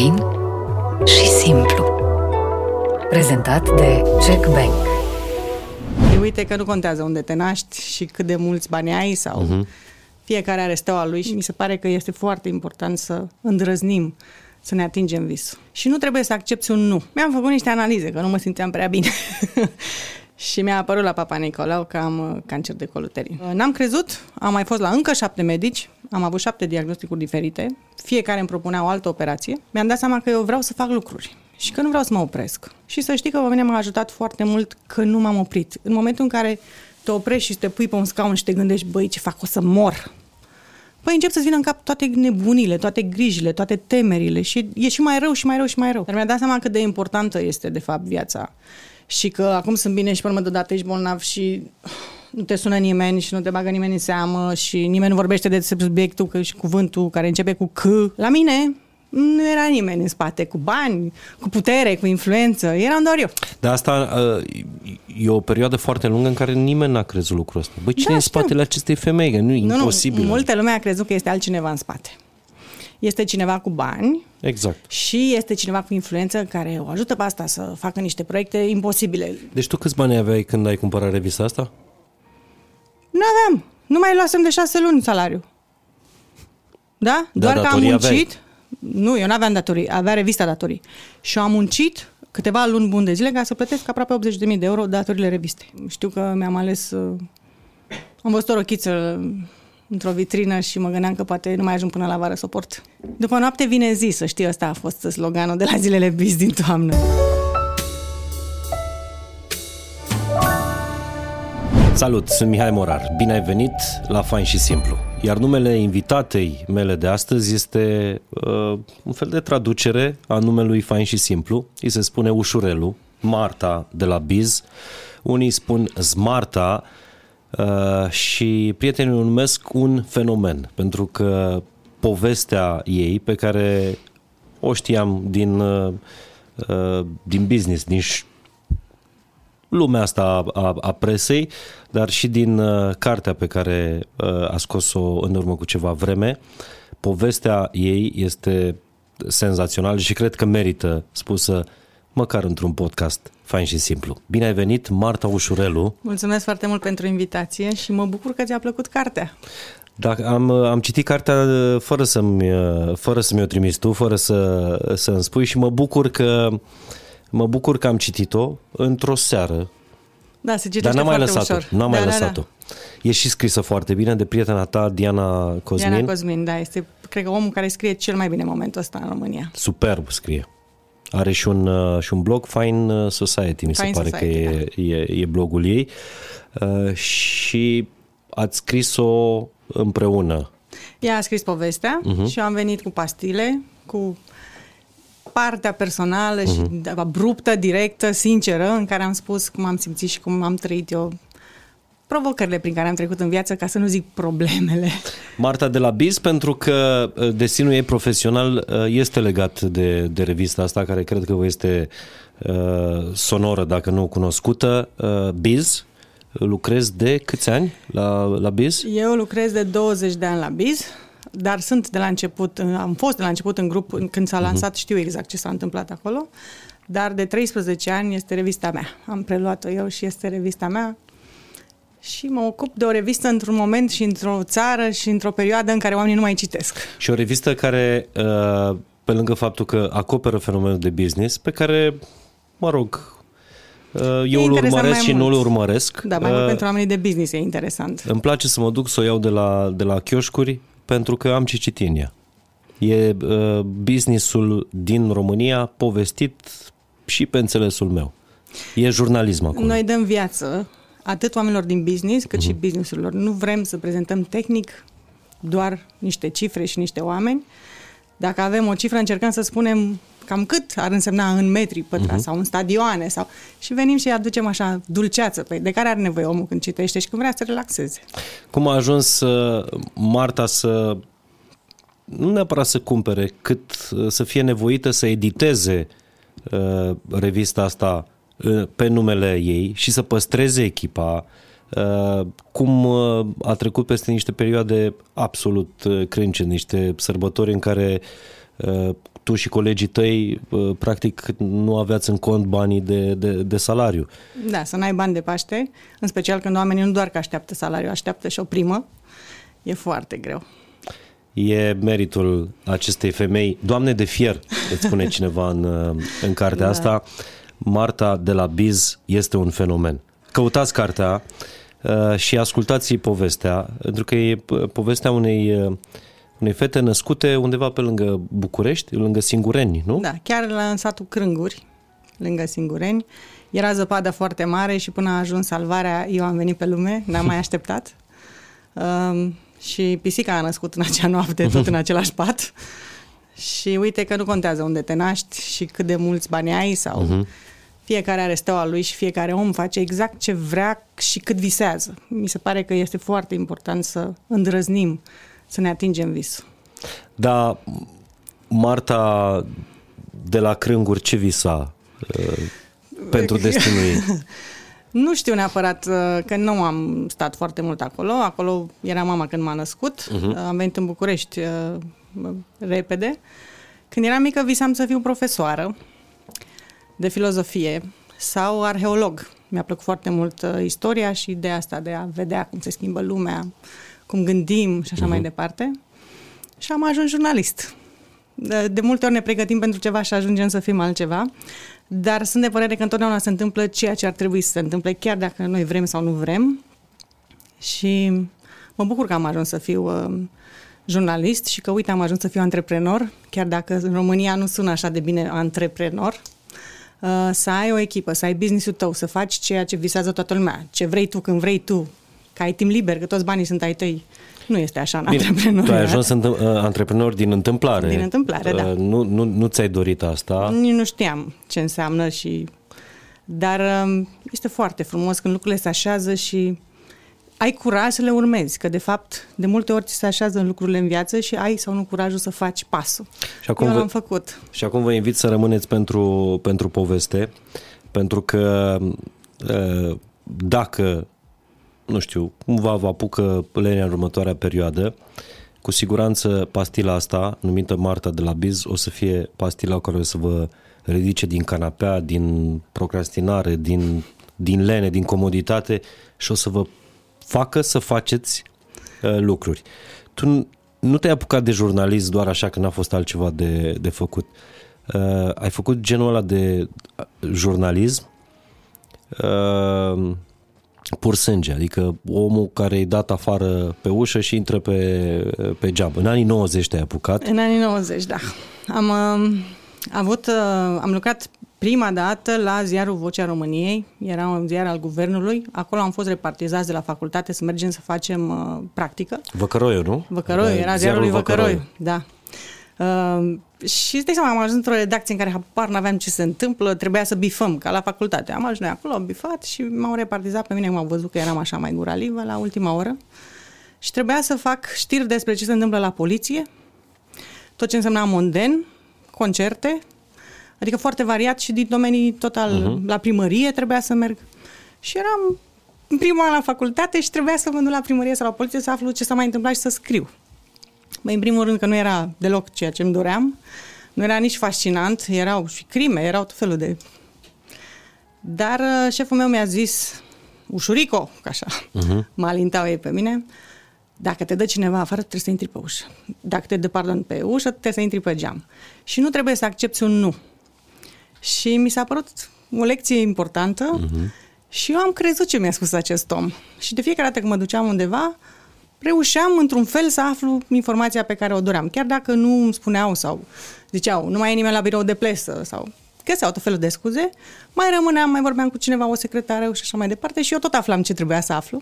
Fain și simplu. Prezentat de Jack Bank. Uite că nu contează unde te naști și cât de mulți bani ai sau uh-huh. fiecare are steaua lui și mi se pare că este foarte important să îndrăznim să ne atingem visul. Și nu trebuie să accepti un nu. Mi-am făcut niște analize, că nu mă simțeam prea bine. și mi-a apărut la Papa Nicolau că am uh, cancer de coluterin. Uh, n-am crezut, am mai fost la încă șapte medici, am avut șapte diagnosticuri diferite, fiecare îmi propunea o altă operație. Mi-am dat seama că eu vreau să fac lucruri și că nu vreau să mă opresc. Și să știi că pe mine m-a ajutat foarte mult că nu m-am oprit. În momentul în care te oprești și te pui pe un scaun și te gândești, băi, ce fac, o să mor. Păi încep să-ți vină în cap toate nebunile, toate grijile, toate temerile și e și mai rău și mai rău și mai rău. Dar mi-a dat seama cât de importantă este, de fapt, viața și că acum sunt bine și pe urmă deodată ești bolnav și nu te sună nimeni și nu te bagă nimeni în seamă și nimeni nu vorbește de subiectul și cuvântul care începe cu C. La mine nu era nimeni în spate cu bani, cu putere, cu influență, eram doar eu. Dar asta uh, e o perioadă foarte lungă în care nimeni n-a crezut lucrul ăsta. Băi, cine da, e în spatele acestei femei? Că nu e nu, imposibil. Nu, multă lume a crezut că este altcineva în spate este cineva cu bani exact. și este cineva cu influență care o ajută pe asta să facă niște proiecte imposibile. Deci tu câți bani aveai când ai cumpărat revista asta? Nu aveam. Nu mai luasem de șase luni salariu. Da? da Doar că am muncit. Aveai. Nu, eu nu aveam datorii, avea revista datorii. Și am muncit câteva luni bune de zile ca să plătesc aproape 80.000 de euro datorile revistei. Știu că mi-am ales... Uh, am văzut o rochiță într-o vitrină și mă gândeam că poate nu mai ajung până la vară să o port. După noapte vine zi, să știi, ăsta a fost sloganul de la zilele bis din toamnă. Salut, sunt Mihai Morar. Bine ai venit la Fain și Simplu. Iar numele invitatei mele de astăzi este uh, un fel de traducere a numelui Fain și Simplu. Îi se spune Ușurelu, Marta de la Biz. Unii spun Smarta, Uh, și prietenii o numesc un fenomen, pentru că povestea ei, pe care o știam din, uh, uh, din business, din lumea asta a, a, a presei, dar și din uh, cartea pe care uh, a scos-o în urmă cu ceva vreme. Povestea ei este senzațională și cred că merită spusă măcar într-un podcast fain și simplu. Bine ai venit, Marta Ușurelu. Mulțumesc foarte mult pentru invitație și mă bucur că ți-a plăcut cartea. Da, am, am citit cartea uh, fără să-mi, uh, fără să mi-o trimis tu, fără să, să-mi spui și mă bucur că mă bucur că am citit-o într-o seară. Da, se citește Dar n-am mai lăsat-o. ușor. N-am da, mai da, lăsat-o. Da. E și scrisă foarte bine de prietena ta, Diana Cosmin. Diana Cosmin, da, este, cred că omul care scrie cel mai bine în momentul ăsta în România. Superb scrie. Are și un, uh, și un blog, Fine uh, Society, mi Fine se pare Society, că e, da. e, e blogul ei. Uh, și ați scris-o împreună. Ea a scris povestea uh-huh. și eu am venit cu pastile, cu partea personală uh-huh. și mhm. abruptă, directă, sinceră, în care am spus cum am simțit și cum am trăit eu provocările prin care am trecut în viață, ca să nu zic problemele. Marta de la Biz, pentru că uh, destinul ei profesional uh, este legat de, de revista asta, care cred că vă este uh, sonoră, dacă nu cunoscută, uh, Biz. Lucrez de câți ani la, la Biz? Eu lucrez de 20 de ani la Biz, dar sunt de la început, am fost de la început în grup, când s-a mhm. lansat, uh-huh. știu exact ce s-a întâmplat acolo, dar de 13 ani este revista mea. Am preluat-o eu și este revista mea și mă ocup de o revistă într-un moment și într-o țară și într-o perioadă în care oamenii nu mai citesc. Și o revistă care, uh, pe lângă faptul că acoperă fenomenul de business, pe care, mă rog, uh, eu îl urmăresc și nu îl urmăresc. Da, mai mult uh, pentru oamenii de business e interesant. Îmi place să mă duc să o iau de la, de la chioșcuri pentru că am ce citi în ea. E uh, businessul din România povestit și pe înțelesul meu. E jurnalism acolo. Noi dăm viață atât oamenilor din business, cât uh-huh. și mhm. businessurilor. Nu vrem să prezentăm tehnic doar niște cifre și niște oameni. Dacă avem o cifră, încercăm să spunem cam cât ar însemna în metri pătrați uh-huh. sau în stadioane sau și venim și aducem așa dulceață pe de care are nevoie omul când citește și când vrea să relaxeze. Cum a ajuns uh, Marta să nu neapărat să cumpere, cât uh, să fie nevoită să editeze uh, revista asta Uh, pe numele ei și să păstreze echipa, uh, cum uh, a trecut peste niște perioade absolut crânce, niște sărbători în care tu și colegii tăi, uh, practic, nu aveați în cont banii de, de, de salariu. Da, să n-ai bani de Paște, în special când oamenii nu doar că așteaptă salariu, așteaptă și o primă, e foarte greu. E meritul acestei femei, doamne de fier, îți spune cineva în, în cartea da. asta. Marta de la Biz este un fenomen. Căutați cartea uh, și ascultați povestea, pentru că e povestea unei, uh, unei fete născute undeva pe lângă București, lângă Singureni, nu? Da, chiar la în satul Crânguri, lângă Singureni. Era zăpadă foarte mare și până a ajuns salvarea, eu am venit pe lume, n-am mai așteptat. Um, și pisica a născut în acea noapte, tot în același pat. Și uite că nu contează unde te naști și cât de mulți bani ai sau uh-huh. Fiecare are steaua lui și fiecare om face exact ce vrea și cât visează. Mi se pare că este foarte important să îndrăznim, să ne atingem visul. Da, Marta de la Crânguri ce visa uh, pentru destinul ei? Nu știu neapărat uh, că nu am stat foarte mult acolo. Acolo era mama când m-a născut. Uh-huh. Am venit în București uh, repede. Când eram mică visam să fiu profesoară de filozofie sau arheolog. Mi-a plăcut foarte mult uh, istoria și ideea asta de a vedea cum se schimbă lumea, cum gândim și așa uh-huh. mai departe. Și am ajuns jurnalist. De, de multe ori ne pregătim pentru ceva și ajungem să fim altceva. Dar sunt de părere că întotdeauna se întâmplă ceea ce ar trebui să se întâmple, chiar dacă noi vrem sau nu vrem. Și mă bucur că am ajuns să fiu uh, jurnalist și că, uite, am ajuns să fiu antreprenor, chiar dacă în România nu sună așa de bine antreprenor. Uh, să ai o echipă, să ai business-ul tău, să faci ceea ce visează toată lumea, ce vrei tu când vrei tu, că ai timp liber, că toți banii sunt ai tăi. Nu este așa în antreprenor. Tu ai ajuns în, uh, antreprenor din întâmplare. Din întâmplare, da. Uh, nu, nu, nu ți-ai dorit asta? Nici nu știam ce înseamnă și... Dar um, este foarte frumos când lucrurile se așează și ai curaj să le urmezi, că de fapt de multe ori ți se așează în lucrurile în viață și ai sau nu curajul să faci pasul. Și acum Eu l-am făcut. Și acum vă invit să rămâneți pentru, pentru poveste, pentru că uh, dacă nu știu, cumva vă apucă lenea în următoarea perioadă, cu siguranță pastila asta, numită Marta de la Biz, o să fie pastila care o să vă ridice din canapea, din procrastinare, din, din lene, din comoditate și o să vă facă să faceți uh, lucruri. Tu nu te-ai apucat de jurnalist doar așa că n-a fost altceva de, de făcut. Uh, ai făcut genul ăla de uh, jurnalism uh, pur sânge, adică omul care e dat afară pe ușă și intră pe, pe geam. În anii 90 te-ai apucat? În anii 90, da. Am uh, avut, uh, am lucrat prima dată la ziarul Vocea României, era un ziar al guvernului, acolo am fost repartizați de la facultate să mergem să facem uh, practică. Văcăroiu, nu? Văcăroiu, era ziarul, ziarul lui Văcăroiu, Văcăroiu. da. Uh, și îți dai seama, am ajuns într-o redacție în care habar n-aveam ce se întâmplă, trebuia să bifăm, ca la facultate. Am ajuns acolo, am bifat și m-au repartizat pe mine, m-au văzut că eram așa mai guralivă la ultima oră. Și trebuia să fac știri despre ce se întâmplă la poliție, tot ce însemna monden, concerte, adică foarte variat și din domenii total, uh-huh. la primărie trebuia să merg. Și eram în prima an la facultate și trebuia să mă duc la primărie sau la poliție să aflu ce s-a mai întâmplat și să scriu. Băi, în primul rând că nu era deloc ceea ce îmi doream, nu era nici fascinant, erau și crime, erau tot felul de... Dar uh, șeful meu mi-a zis, ușurico, ca așa, uh-huh. mă alintau ei pe mine, dacă te dă cineva afară, trebuie să intri pe ușă. Dacă te dă pardon pe ușă, trebuie să intri pe geam. Și nu trebuie să accepti un nu. Și mi s-a părut o lecție importantă uh-huh. și eu am crezut ce mi-a spus acest om. Și de fiecare dată când mă duceam undeva, reușeam într-un fel să aflu informația pe care o doream. Chiar dacă nu îmi spuneau sau ziceau, nu mai e nimeni la birou de plesă sau găseau tot felul de scuze, mai rămâneam, mai vorbeam cu cineva, o secretară și așa mai departe și eu tot aflam ce trebuia să aflu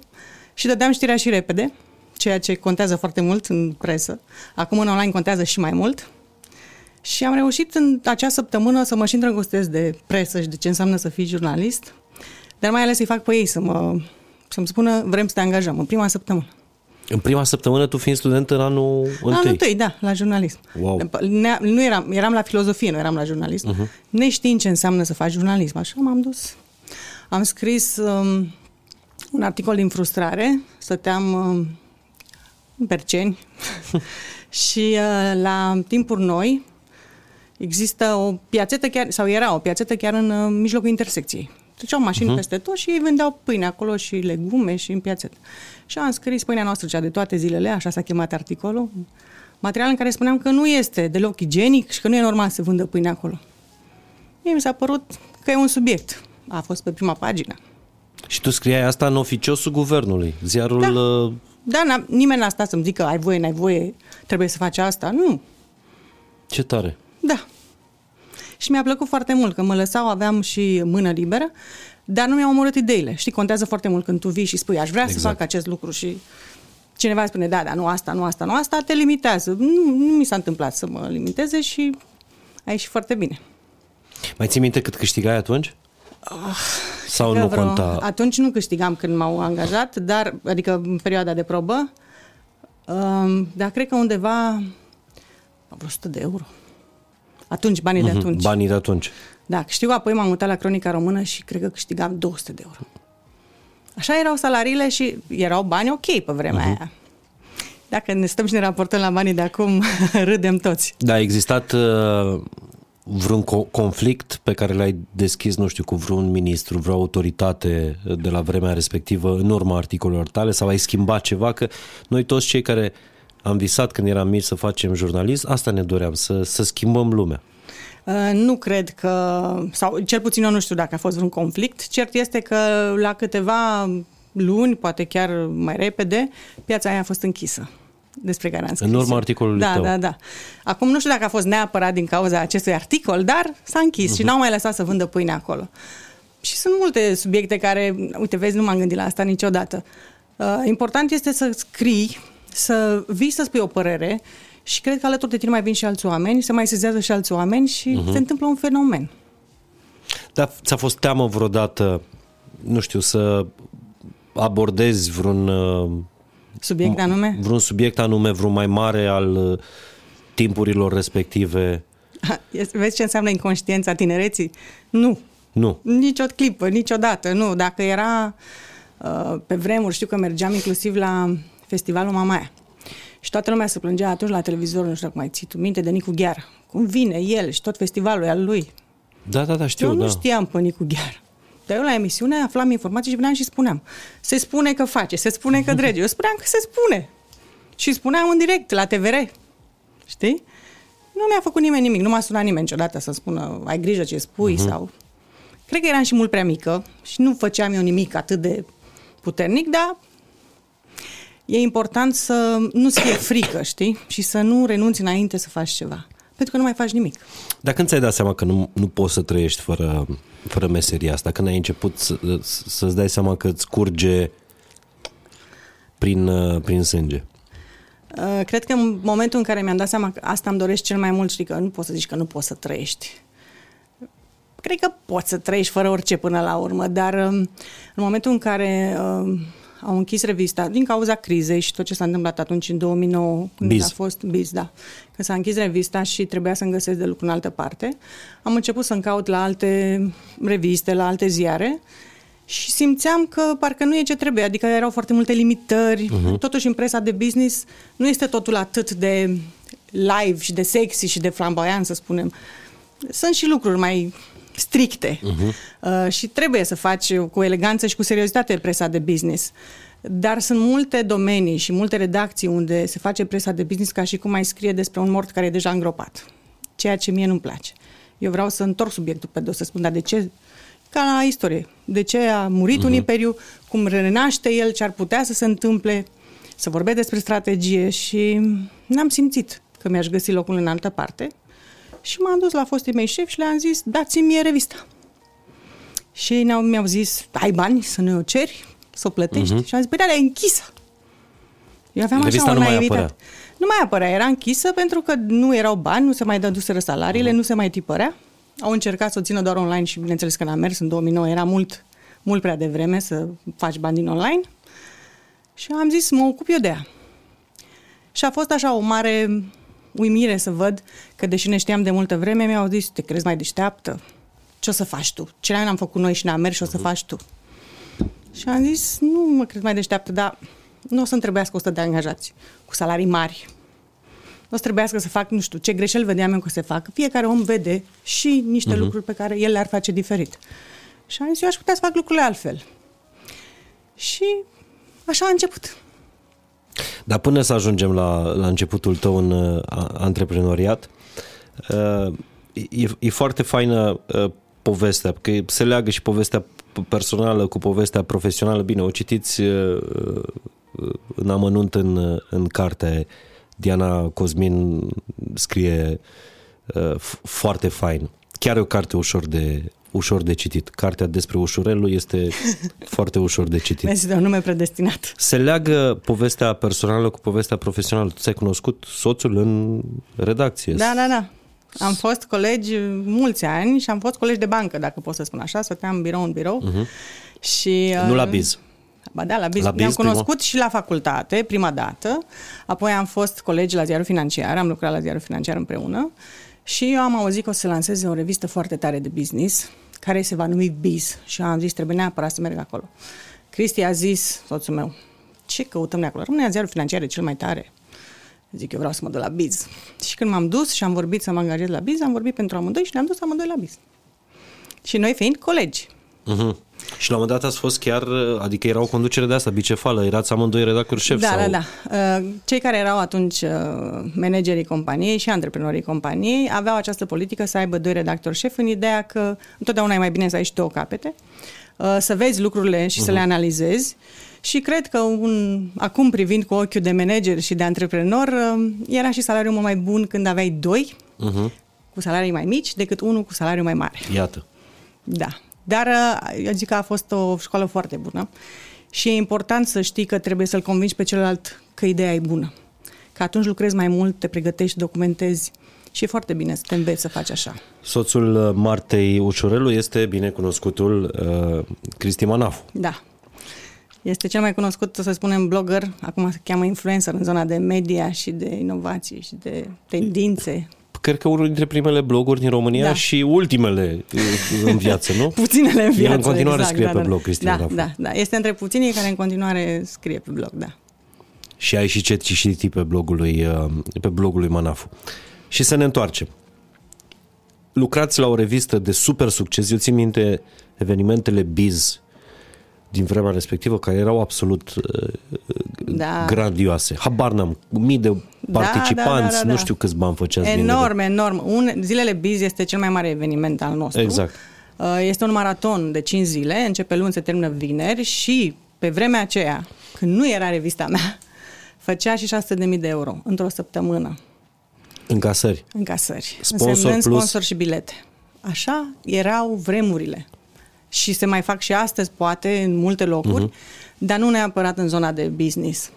și dădeam știrea și repede, ceea ce contează foarte mult în presă. Acum în online contează și mai mult. Și am reușit în acea săptămână să mă și îndrăgostesc de presă și de ce înseamnă să fii jurnalist, dar mai ales să-i fac pe ei să mă, să-mi spună vrem să te angajăm în prima săptămână. În prima săptămână tu fiind student în anul întâi? Anul întâi, da, la jurnalism. Wow. Ne, nu eram, eram la filozofie, nu eram la jurnalism. Uh-huh. Neștiind ce înseamnă să faci jurnalism, așa m-am dus. Am scris um, un articol din frustrare, stăteam um, în Perceni și uh, la timpuri noi Există o piațetă chiar, sau era o piațetă chiar în uh, mijlocul intersecției. Treceau mașini uh-huh. peste tot și ei vendeau pâine acolo și legume și în piațetă. Și am scris pâinea noastră cea de toate zilele, așa s-a chemat articolul, material în care spuneam că nu este deloc igienic și că nu e normal să vândă pâine acolo. Mie mi s-a părut că e un subiect. A fost pe prima pagină. Și tu scriai asta în oficiosul guvernului, ziarul... Da, uh, da n-a, nimeni n-a stat să-mi zică ai voie, n-ai voie, trebuie să faci asta. Nu. Ce tare. Da. Și mi-a plăcut foarte mult că mă lăsau, aveam și mână liberă, dar nu mi-au omorât ideile. Știi, contează foarte mult când tu vii și spui aș vrea exact. să fac acest lucru și cineva spune da, da, nu asta, nu asta, nu asta, te limitează. Nu, nu mi s-a întâmplat să mă limiteze și a ieșit foarte bine. Mai ții minte cât câștigai atunci? Oh, Sau nu vreo, conta? Atunci nu câștigam când m-au angajat, dar, adică în perioada de probă, um, dar cred că undeva vreo 100 de euro. Atunci, banii de Mhm, atunci. Banii de atunci. Da, câștigul apoi m-am mutat la Cronica Română și cred că câștigam 200 de euro. Așa erau salariile și erau bani ok pe vremea uh-huh. aia. Dacă ne stăm și ne raportăm la banii de acum, râdem toți. Da, a existat uh, vreun co- conflict pe care l-ai deschis, nu știu, cu vreun ministru, vreo autoritate de la vremea respectivă în urma articolelor tale sau ai schimbat ceva? Că noi toți cei care am visat când eram mici să facem jurnalism, asta ne doream, să, să schimbăm lumea. Uh, nu cred că, sau cel puțin eu nu știu dacă a fost vreun conflict. Cert este că la câteva luni, poate chiar mai repede, piața aia a fost închisă despre care am scris. În urma eu. articolului da, tău. Da, da, Acum nu știu dacă a fost neapărat din cauza acestui articol, dar s-a închis uh-huh. și n-au mai lăsat să vândă pâine acolo. Și sunt multe subiecte care, uite, vezi, nu m-am gândit la asta niciodată. Uh, important este să scrii, să vii să spui o părere și cred că alături de tine mai vin și alți oameni, se mai sezează și alți oameni și uh-huh. se întâmplă un fenomen. Dar ți-a fost teamă vreodată, nu știu, să abordezi vreun, uh, Subiect anume? vreun subiect anume, vreun mai mare al uh, timpurilor respective? Vezi ce înseamnă inconștiența tinereții? Nu. Nu. Nici o clipă, niciodată, nu. Dacă era uh, pe vremuri, știu că mergeam inclusiv la festivalul Mamaia. Și toată lumea se plângea atunci la televizor, nu știu dacă mai ții tu minte, de Nicu Ghear. Cum vine el și tot festivalul e al lui. Da, da, da, știu, eu da. nu știam pe Nicu Ghear. Dar eu la emisiune aflam informații și veneam și spuneam. Se spune că face, se spune că drege. Eu spuneam că se spune. Și spuneam în direct, la TVR. Știi? Nu mi-a făcut nimeni nimic. Nu m-a sunat nimeni niciodată să spună ai grijă ce spui uh-huh. sau... Cred că eram și mult prea mică și nu făceam eu nimic atât de puternic, dar e important să nu-ți fie frică, știi? Și să nu renunți înainte să faci ceva. Pentru că nu mai faci nimic. Dar când ți-ai dat seama că nu, nu poți să trăiești fără, fără meseria asta? Când ai început să, să-ți dai seama că îți curge prin, uh, prin sânge? Uh, Cred că în momentul în care mi-am dat seama că asta îmi doresc cel mai mult, știi că nu poți să zici că nu poți să trăiești. Cred că poți să trăiești fără orice până la urmă, dar um, în momentul în care uh, au închis revista, din cauza crizei și tot ce s-a întâmplat atunci în 2009, când Biz. a fost Biz, da, când s-a închis revista și trebuia să-mi găsesc de lucru în altă parte, am început să-mi caut la alte reviste, la alte ziare și simțeam că parcă nu e ce trebuie, adică erau foarte multe limitări, uh-huh. totuși în presa de business nu este totul atât de live și de sexy și de flamboyant, să spunem. Sunt și lucruri mai stricte uh-huh. uh, și trebuie să faci cu eleganță și cu seriozitate presa de business. Dar sunt multe domenii și multe redacții unde se face presa de business ca și cum mai scrie despre un mort care e deja îngropat. Ceea ce mie nu-mi place. Eu vreau să întorc subiectul pe dos, să spun, dar de ce? Ca la istorie. De ce a murit uh-huh. un imperiu, cum renaște el, ce ar putea să se întâmple, să vorbesc despre strategie și n-am simțit că mi-aș găsi locul în altă parte. Și m-am dus la fostii mei șefi și le-am zis, dați-mi mie revista. Și ne-au, mi-au zis, ai bani să ne o ceri, să o plătești? Uh-huh. Și am zis, păi da, e închisă. Eu aveam Revista așa nu o mai naivitate. apărea. Nu mai apărea, era închisă pentru că nu erau bani, nu se mai dăduseră salariile, uh-huh. nu se mai tipărea. Au încercat să o țină doar online și bineînțeles că n-a mers, în 2009 era mult, mult prea devreme să faci bani din online. Și am zis, mă ocup eu de ea. Și a fost așa o mare uimire să văd că, deși ne știam de multă vreme, mi-au zis, te crezi mai deșteaptă? Ce o să faci tu? Ce n-am făcut noi și n-am mers și o să faci tu? Și am zis, nu mă cred mai deșteaptă, dar nu o să-mi trebuiască 100 de angajați cu salarii mari. o să trebuiască să fac, nu știu, ce greșeli vedeam eu că se fac. Fiecare om vede și niște uh-huh. lucruri pe care el le-ar face diferit. Și am zis, eu aș putea să fac lucrurile altfel. Și așa a început. Dar până să ajungem la, la începutul tău în uh, antreprenoriat, uh, e, e foarte faină uh, povestea, că se leagă și povestea personală cu povestea profesională. Bine, o citiți uh, uh, în amănunt în, în carte. Diana Cosmin scrie uh, foarte fain. Chiar e o carte ușor de, ușor de citit. Cartea despre ușurelul este foarte ușor de citit. Este un nume predestinat. Se leagă povestea personală cu povestea profesională. Tu ți-ai cunoscut soțul în redacție. Da, da, da. Am fost colegi mulți ani și am fost colegi de bancă, dacă pot să spun așa. Stăteam birou în birou. Uh-huh. Și, nu la uh, biz. Ba da, la biz. La biz Ne-am cunoscut prima... și la facultate, prima dată. Apoi am fost colegi la ziarul financiar, am lucrat la ziarul financiar împreună. Și eu am auzit că o să lanseze o revistă foarte tare de business, care se va numi Biz. Și am zis, trebuie neapărat să merg acolo. Cristi a zis, soțul meu, ce căutăm noi acolo? Rămâne ziarul financiar e cel mai tare. Zic, eu vreau să mă duc la Biz. Și când m-am dus și am vorbit să mă angajez la Biz, am vorbit pentru amândoi și ne-am dus amândoi la Biz. Și noi fiind colegi. Uh-huh. Și la un moment dat ați fost chiar, adică era o conducere de asta, bicefală, erați amândoi redactori șef? Da, sau... da, da. Uh, cei care erau atunci uh, managerii companiei și antreprenorii companiei aveau această politică să aibă doi redactori șef în ideea că întotdeauna e mai bine să ai și două capete, uh, să vezi lucrurile și uh-huh. să le mhm. analizezi și cred că un, acum privind cu ochiul de manager și de antreprenor, era și salariul mult mai bun când aveai doi, uh-huh. cu salarii mai mici, decât unul cu salariu mai mare. Iată. Da. Dar uh, eu zic că a fost o școală foarte bună și e important să știi că trebuie să-l convingi pe celălalt că ideea e bună. Că atunci lucrezi mai mult, te pregătești, documentezi și e foarte bine să te înveți să faci așa. Soțul uh, Martei Ușurelu este binecunoscutul uh, Cristi Manafu. Da. Este cel mai cunoscut, să spunem, blogger, acum se cheamă influencer în zona de media și de inovații și de tendințe cred că unul dintre primele bloguri din România da. și ultimele uh, în viață, nu? Puținele în viață. El în continuare exact, scrie da, pe da, blog, Cristina Da, da, da. Este între puținii care în continuare scrie pe blog, da. Și ai și ce citi pe blogul lui, uh, pe blogul lui Manafu. Și să ne întoarcem. Lucrați la o revistă de super succes. Eu țin minte evenimentele Biz din vremea respectivă, care erau absolut uh, da. grandioase. Habar n-am, mii de participanți, da, da, da, da, da. nu știu câți bani făceați. Enorm, bine enorm. Un, zilele Biz este cel mai mare eveniment al nostru. Exact. Uh, este un maraton de 5 zile, începe luni, se termină vineri și pe vremea aceea, când nu era revista mea, făcea și 600.000 de euro într-o săptămână. Încasări. Încasări. Sponsor plus... sponsor și bilete. Așa erau vremurile și se mai fac și astăzi, poate, în multe locuri, uh-huh. dar nu neapărat în zona de business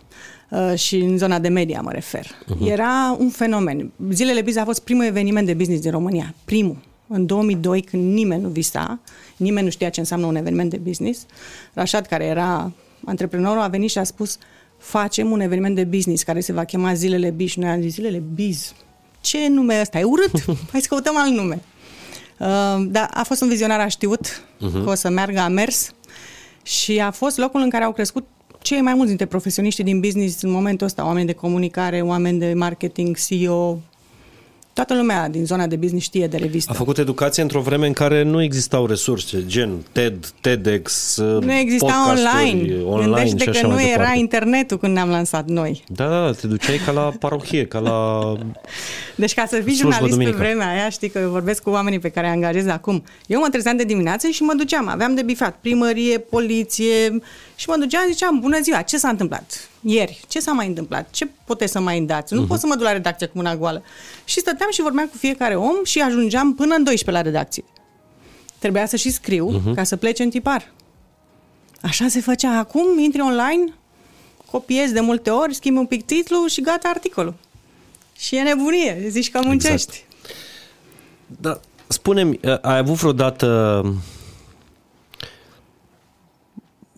uh, și în zona de media, mă refer. Uh-huh. Era un fenomen. Zilele Business a fost primul eveniment de business din România. Primul. În 2002, când nimeni nu visa, nimeni nu știa ce înseamnă un eveniment de business, Rașad, care era antreprenorul, a venit și a spus facem un eveniment de business care se va chema Zilele Biz și noi am zis Zilele Biz. Ce nume ăsta? E urât? Hai să căutăm alt nume. Uh, dar a fost un vizionar, a știut uh-huh. că o să meargă, a mers și a fost locul în care au crescut cei mai mulți dintre profesioniștii din business în momentul ăsta, oameni de comunicare, oameni de marketing, CEO, Toată lumea din zona de business știe de revistă. A făcut educație într-o vreme în care nu existau resurse, gen TED, TEDx, Nu exista online. online Gândește că nu era departe. internetul când ne-am lansat noi. Da, da, da, te duceai ca la parohie, ca la Deci ca să fii jurnalist duminică. pe vremea aia, știi că eu vorbesc cu oamenii pe care angajez acum. Eu mă trezeam de dimineață și mă duceam, aveam de bifat primărie, poliție și mă duceam și ziceam, bună ziua, ce s-a întâmplat? ieri, ce s-a mai întâmplat? Ce puteți să mai îndați? Nu uh-huh. pot să mă duc la redacție cu mâna goală. Și stăteam și vorbeam cu fiecare om și ajungeam până în 12 la redacție. Trebuia să și scriu uh-huh. ca să plece în tipar. Așa se făcea. Acum intri online, copiezi de multe ori, schimbi un pic titlul și gata articolul. Și e nebunie, zici că muncești. Exact. Da, spune-mi, ai avut vreodată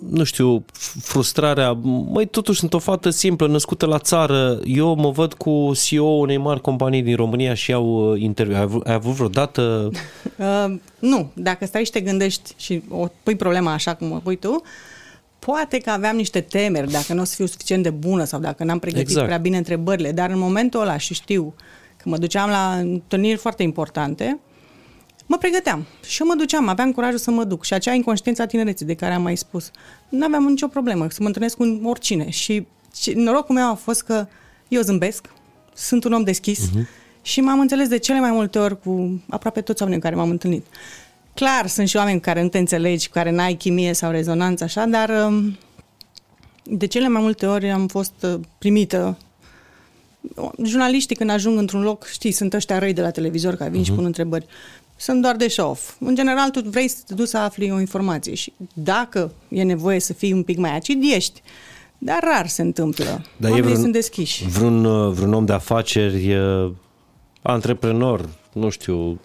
nu știu, frustrarea, mai totuși sunt o fată simplă, născută la țară, eu mă văd cu CEO unei mari companii din România și iau uh, interviu. Ai avut, ai avut vreodată? Uh, nu, dacă stai și te gândești și o pui problema așa cum o pui tu, Poate că aveam niște temeri dacă nu o să fiu suficient de bună sau dacă n-am pregătit Exact. prea bine întrebările, dar în momentul ăla și știu că mă duceam la întâlniri foarte importante, mă pregăteam și eu mă duceam, aveam curajul să mă duc și acea inconștiență a tinereții de care am mai spus. Nu aveam nicio problemă să mă întâlnesc cu oricine și, și norocul meu a fost că eu zâmbesc, sunt un om deschis uh-huh. și m-am înțeles de cele mai multe ori cu aproape toți oamenii cu care m-am întâlnit. Clar, sunt și oameni cu care nu te înțelegi, cu care n-ai chimie sau rezonanță, așa, dar um, de cele mai multe ori am fost uh, primită. Jurnaliștii când ajung într-un loc, știi, sunt ăștia răi de la televizor care vin uh-huh. și pun întrebări. Sunt doar de show-off. În general, tu vrei să te duci să afli o informație și dacă e nevoie să fii un pic mai acid, ești. Dar rar se întâmplă. Dar e Oamenii vreun, sunt deschiși. Vreun, uh, vreun om de afaceri, uh, antreprenor, nu știu,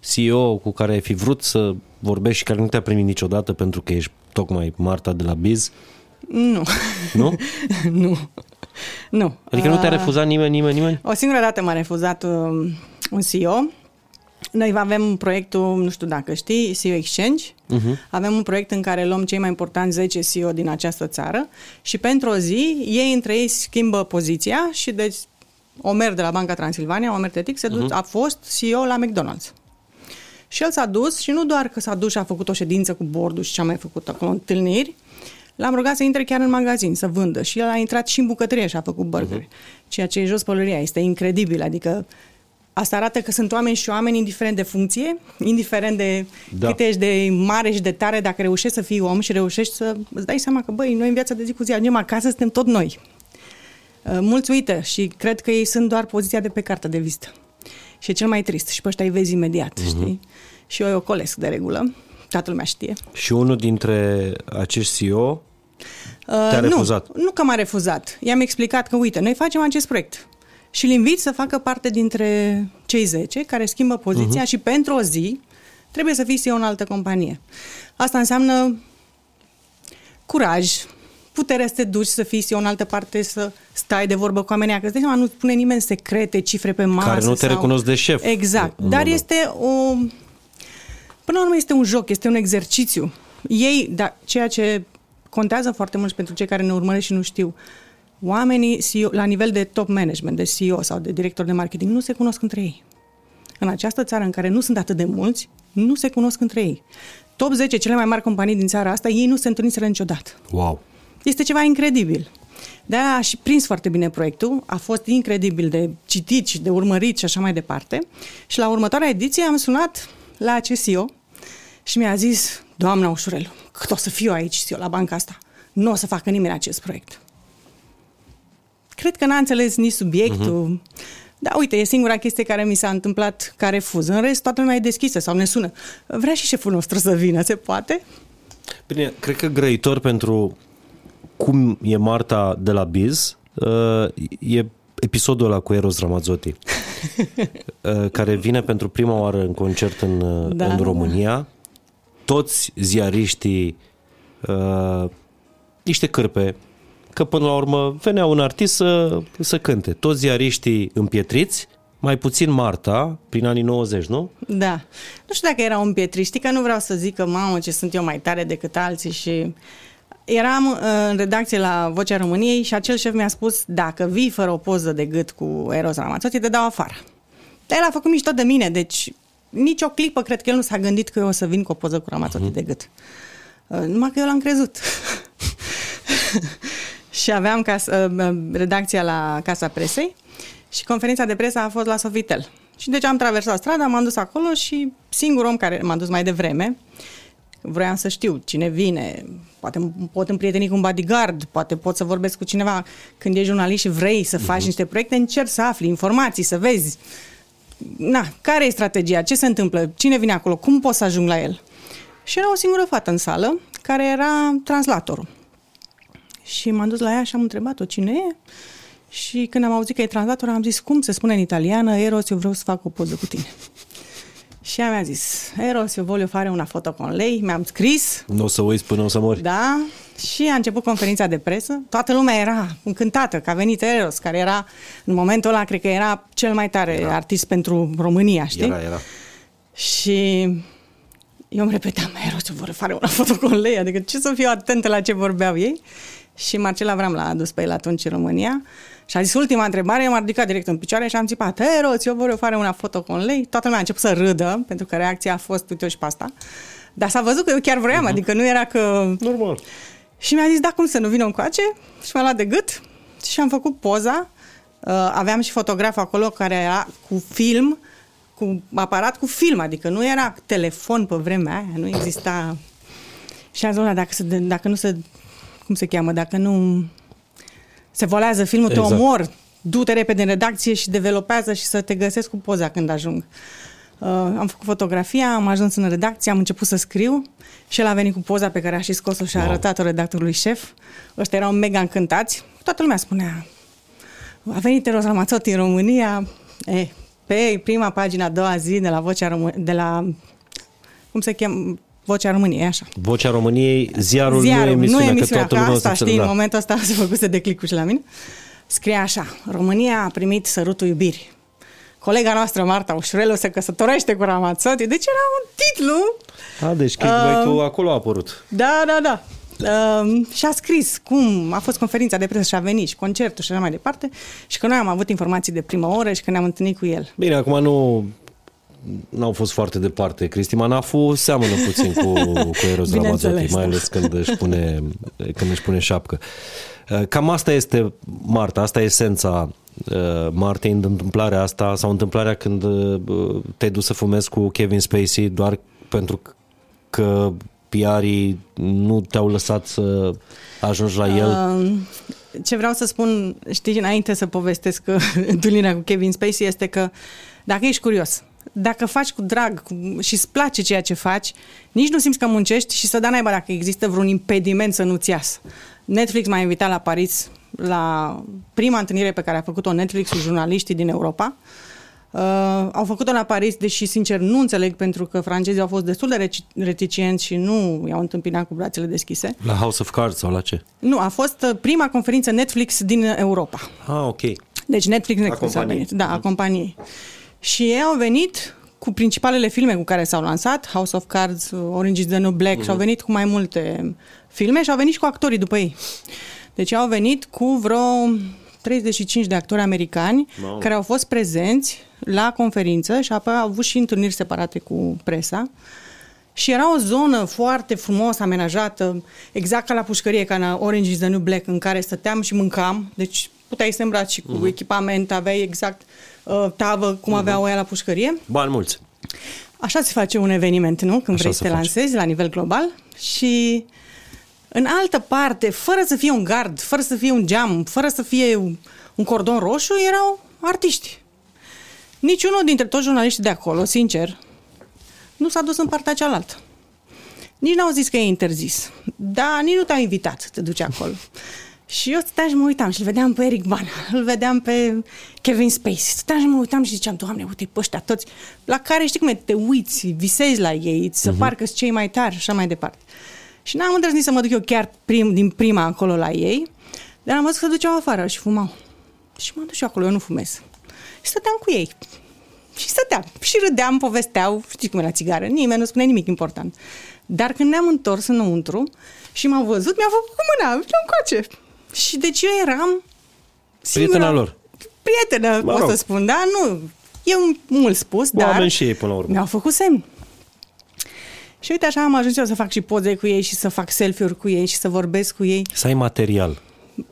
CEO cu care ai fi vrut să vorbești și care nu te-a primit niciodată pentru că ești tocmai Marta de la Biz, Nu. nu? nu. Nu. Adică nu te-a Ah. refuzat nimeni, nimeni, nimeni? O singură dată m-a refuzat um, un CEO. Noi avem proiectul, nu știu dacă știi, CEO Exchange. Uh-huh. Avem un proiect în care luăm cei mai importanți 10 CEO din această țară și pentru o zi ei între ei schimbă poziția și deci Omer de la Banca Transilvania, Omer Tetic, se duce, uh-huh. a fost CEO la McDonald's. Și el s-a dus și nu doar că s-a dus și a făcut o ședință cu bordul și ce-a mai făcut acolo, întâlniri, L-am rugat să intre chiar în magazin, să vândă. Și el a intrat și în bucătărie și a făcut burgeri. Uh-huh. Ceea ce e jos pălăria. Este incredibil. Adică asta arată că sunt oameni și oameni indiferent de funcție, indiferent de Da. da. cât ești de mare și de tare, dacă reușești să fii om și reușești să îți dai seama că, băi, noi în viața de zi cu zi ajungem acasă, suntem tot noi. Uh, Mulți uită și cred că ei sunt doar poziția de pe cartea de vizită. Și e cel mai trist. Și pe ăștia îi vezi imediat, uh-huh. știi? Și eu îi ocolesc de regulă. Toată lumea știe. Și unul dintre acești CEO te-a Uh, refuzat. Nu, nu că m-a refuzat. I-am explicat că, uite, noi facem acest proiect și îl invit să facă parte dintre cei 10 care schimbă poziția uh-huh. și pentru o zi trebuie să fii CEO în altă companie. Asta înseamnă curaj, puterea să te duci să fii CEO în altă parte, să stai de vorbă cu oamenii, că îți dai seama, nu pune nimeni secrete, cifre pe masă. Care nu te sau... recunosc de șef. Exact. în Dar modul. este o... Până la urmă este un joc, este un exercițiu. Ei, da, ceea ce contează foarte mult și pentru cei care ne urmăresc și nu știu, oamenii CEO, la nivel de top management, de CEO sau de director de marketing, nu se cunosc între ei. În această țară în care nu sunt atât de mulți, nu se cunosc între ei. Top 10 cele mai mari companii din țara asta, ei nu se întâlniseră niciodată. Wow. Este ceva incredibil. De-aia a și prins foarte bine proiectul, a fost incredibil de citit și de urmărit și așa mai departe. Și la următoarea ediție am sunat la acest CEO și mi-a zis, doamna Ușurelu, cât o să fiu aici CEO la banca asta, nu o să facă nimeni acest proiect. Cred că n-a înțeles nici subiectul. Uh-huh. Da, uite, e singura chestie care mi s-a întâmplat ca refuz. În rest, toată lumea e deschisă sau ne sună. Vrea și șeful nostru să vină, se poate? Bine, cred că grăitor pentru cum e Marta de la Biz uh, e episodul ăla cu Eros Ramazzotti, uh, care vine pentru prima oară în concert în, uh, Da. în România. Toți ziariștii, uh, niște cârpe, că până la urmă venea un artist să, să cânte. Toți ziariștii împietriți, mai puțin Marta, prin anii 90, nu? Da. Nu știu dacă era un pietriști, că nu vreau să zic că, mamă, ce sunt eu mai tare decât alții și... Eram uh, în redacție la Vocea României și acel șef mi-a spus dacă vii fără o poză de gât cu Eros Ramazzotti, te dau afară. Dar el a făcut mișto de mine, deci nici o clipă cred că el nu s-a gândit că eu o să vin cu o poză cu Ramazzotti uh-huh. de gât. Uh, numai că eu l-am crezut. și aveam cas- uh, redacția la Casa Presei și conferința de presă a fost la Sofitel. Și deci am traversat strada, m-am dus acolo și singurul om care m-a dus mai devreme, vroiam să știu cine vine, poate m- pot împrieteni cu un bodyguard, poate pot să vorbesc cu cineva. Când ești jurnalist și vrei să faci uh-huh. niște proiecte, încerci să afli informații, să vezi. Na, care e strategia? Ce se întâmplă? Cine vine acolo? Cum pot să ajung la el? Și era o singură fată în sală, care era translatorul. Și m-am dus la ea și am întrebat-o cine e. Și când am auzit că e translator, am zis, cum se spune în italiană, Eros, eu vreau să fac o poză cu tine. Și ea mi-a zis, Eros, eu voglio fare una foto con lei. Mi-am scris, Nu o să uiți până o să mori. da, și a început conferința de presă. Toată lumea era încântată că a venit Eros, care era, în momentul ăla, cred că era cel mai tare era. artist pentru România, știi? Era, era. Și eu îmi repetam mereu ce vor fare una foto cu lei, adică ce să fiu atentă la ce vorbeau ei. Și Marcela Avram l-a adus pe el atunci în România și a zis ultima întrebare, m-a ridicat direct în picioare și am țipat, Hero, ți-o vor fare una foto cu lei. Toată lumea a început să râdă, pentru că reacția a fost, uite și pe asta. Dar s-a văzut că eu chiar vroiam, uh-huh. adică nu era că... Normal. Și mi-a zis, da, cum să nu vină încoace? Și m-a luat de gât și am făcut poza. Uh, aveam și fotograf acolo care era cu film, cu aparat cu film, adică nu era telefon pe vremea aia, nu exista... Și am zis, dacă, se, dacă nu se... Cum se cheamă? Dacă nu se volează filmul, exact. te omor, du-te repede în redacție și developează și să te găsesc cu poza când ajung. Uh, am făcut fotografia, am ajuns în redacție, am început să scriu și el a venit cu poza pe care a și scos-o și a wow. arătat-o redactorului șef. Ăștia erau mega încântați. Toată lumea spunea, a venit Eros Ramazzotti în România, e, pe prima pagina a doua zi de la Vocea României, de la, cum se cheamă, Vocea României, așa. Vocea României, ziarul, ziarul nu emisiunea, nu emisiunea că, că asta, știi, da. în momentul ăsta se făcuse de clicul și la mine. Scrie așa, România a primit sărutul iubirii. Colega noastră, Marta Ușurelu, se căsătorește cu Ramazzotti. Deci era un titlu. A, deci clickbait-ul uh, acolo a apărut. Da, da, da. Uh, și a scris cum a fost conferința de presă și a venit și concertul și așa mai departe și că noi am avut informații de primă oră și că ne-am întâlnit cu el. Bine, acum nu n-au fost foarte departe. Cristi Manafu seamănă puțin cu, cu Eros Ramazzotti, mai ales când își, pune, când își pune șapcă. Uh, cam asta este Marta, asta e esența uh, Martei în întâmplarea asta sau întâmplarea când uh, te-ai dus să fumezi cu Kevin Spacey doar pentru că piarii nu te-au lăsat să ajungi la el? ce vreau să spun, știi, înainte să povestesc întâlnirea cu Kevin Spacey este că dacă ești curios, dacă faci cu drag și îți place ceea ce faci, nici nu simți că muncești și să da naiba dacă există vreun impediment să nu-ți iasă. Netflix m-a invitat la Paris la prima întâlnire pe care a făcut-o Netflix cu jurnaliștii din Europa. Uh, au făcut-o la Paris, deși sincer nu înțeleg pentru că francezii au fost destul de reticienți și nu i-au întâmpinat cu brațele deschise. La House of Cards sau la ce? Nu, a fost uh, prima conferință Netflix din Europa. Ah, ok. Deci Netflix, Netflix a, a venit. Da, a mhm. companiei. Și ei au venit cu principalele filme cu care s-au lansat, House of Cards, Orange is the New Black, uh-huh. și au venit cu mai multe filme și au venit și cu actorii după ei. Deci au venit cu vreo 35 de actori americani wow. care au fost prezenți la conferință și apoi au avut și întâlniri separate cu presa. Și era o zonă foarte frumos amenajată, exact ca la pușcărie, ca la Orange is the New Black, în care stăteam și mâncam. Deci puteai să îmbraci și cu uh-huh. echipament, aveai exact uh, tavă cum uh-huh. aveau ea la pușcărie. Bani mulți. Așa se face un eveniment, nu? Când Așa vrei să te face. lansezi la nivel global. Și în altă parte, fără să fie un gard, fără să fie un geam, fără să fie un cordon roșu, erau artiști. Niciunul dintre toți jurnaliștii de acolo, sincer, nu s-a dus în partea cealaltă. Nici n-au zis că e interzis. Dar nici nu te-au invitat să te duci acolo. Și eu stăteam și mă uitam și îl vedeam pe Eric Bana, îl vedeam pe Kevin Spacey. Stăteam și mă uitam și ziceam, Doamne, uite pe ăștia toți, la care știi cum e, te uiți, visezi la ei, îți uh-huh. parcă sunt cei mai tari și așa mai departe. Și n-am îndrăznit să mă duc eu chiar prim, din prima acolo la ei, dar am văzut că se duceau afară și fumau. Și m-am dus și acolo, eu nu fumez. Și stăteam cu ei. Și stăteam. Și râdeam, povesteau, știi cum e la țigară, nimeni nu spune nimic important. Dar când ne-am întors înăuntru și m-au văzut, mi-a făcut cu mâna, și încoace. Și deci eu eram singura... Prietena lor. Prietenă, mă rog. pot să spun, da? Nu, e mult spus, dar... Oameni și ei, până la urmă. Mi-au făcut semn. Și uite așa am ajuns eu să fac și poze cu ei și să fac selfie-uri cu ei și să vorbesc cu ei. Să ai material.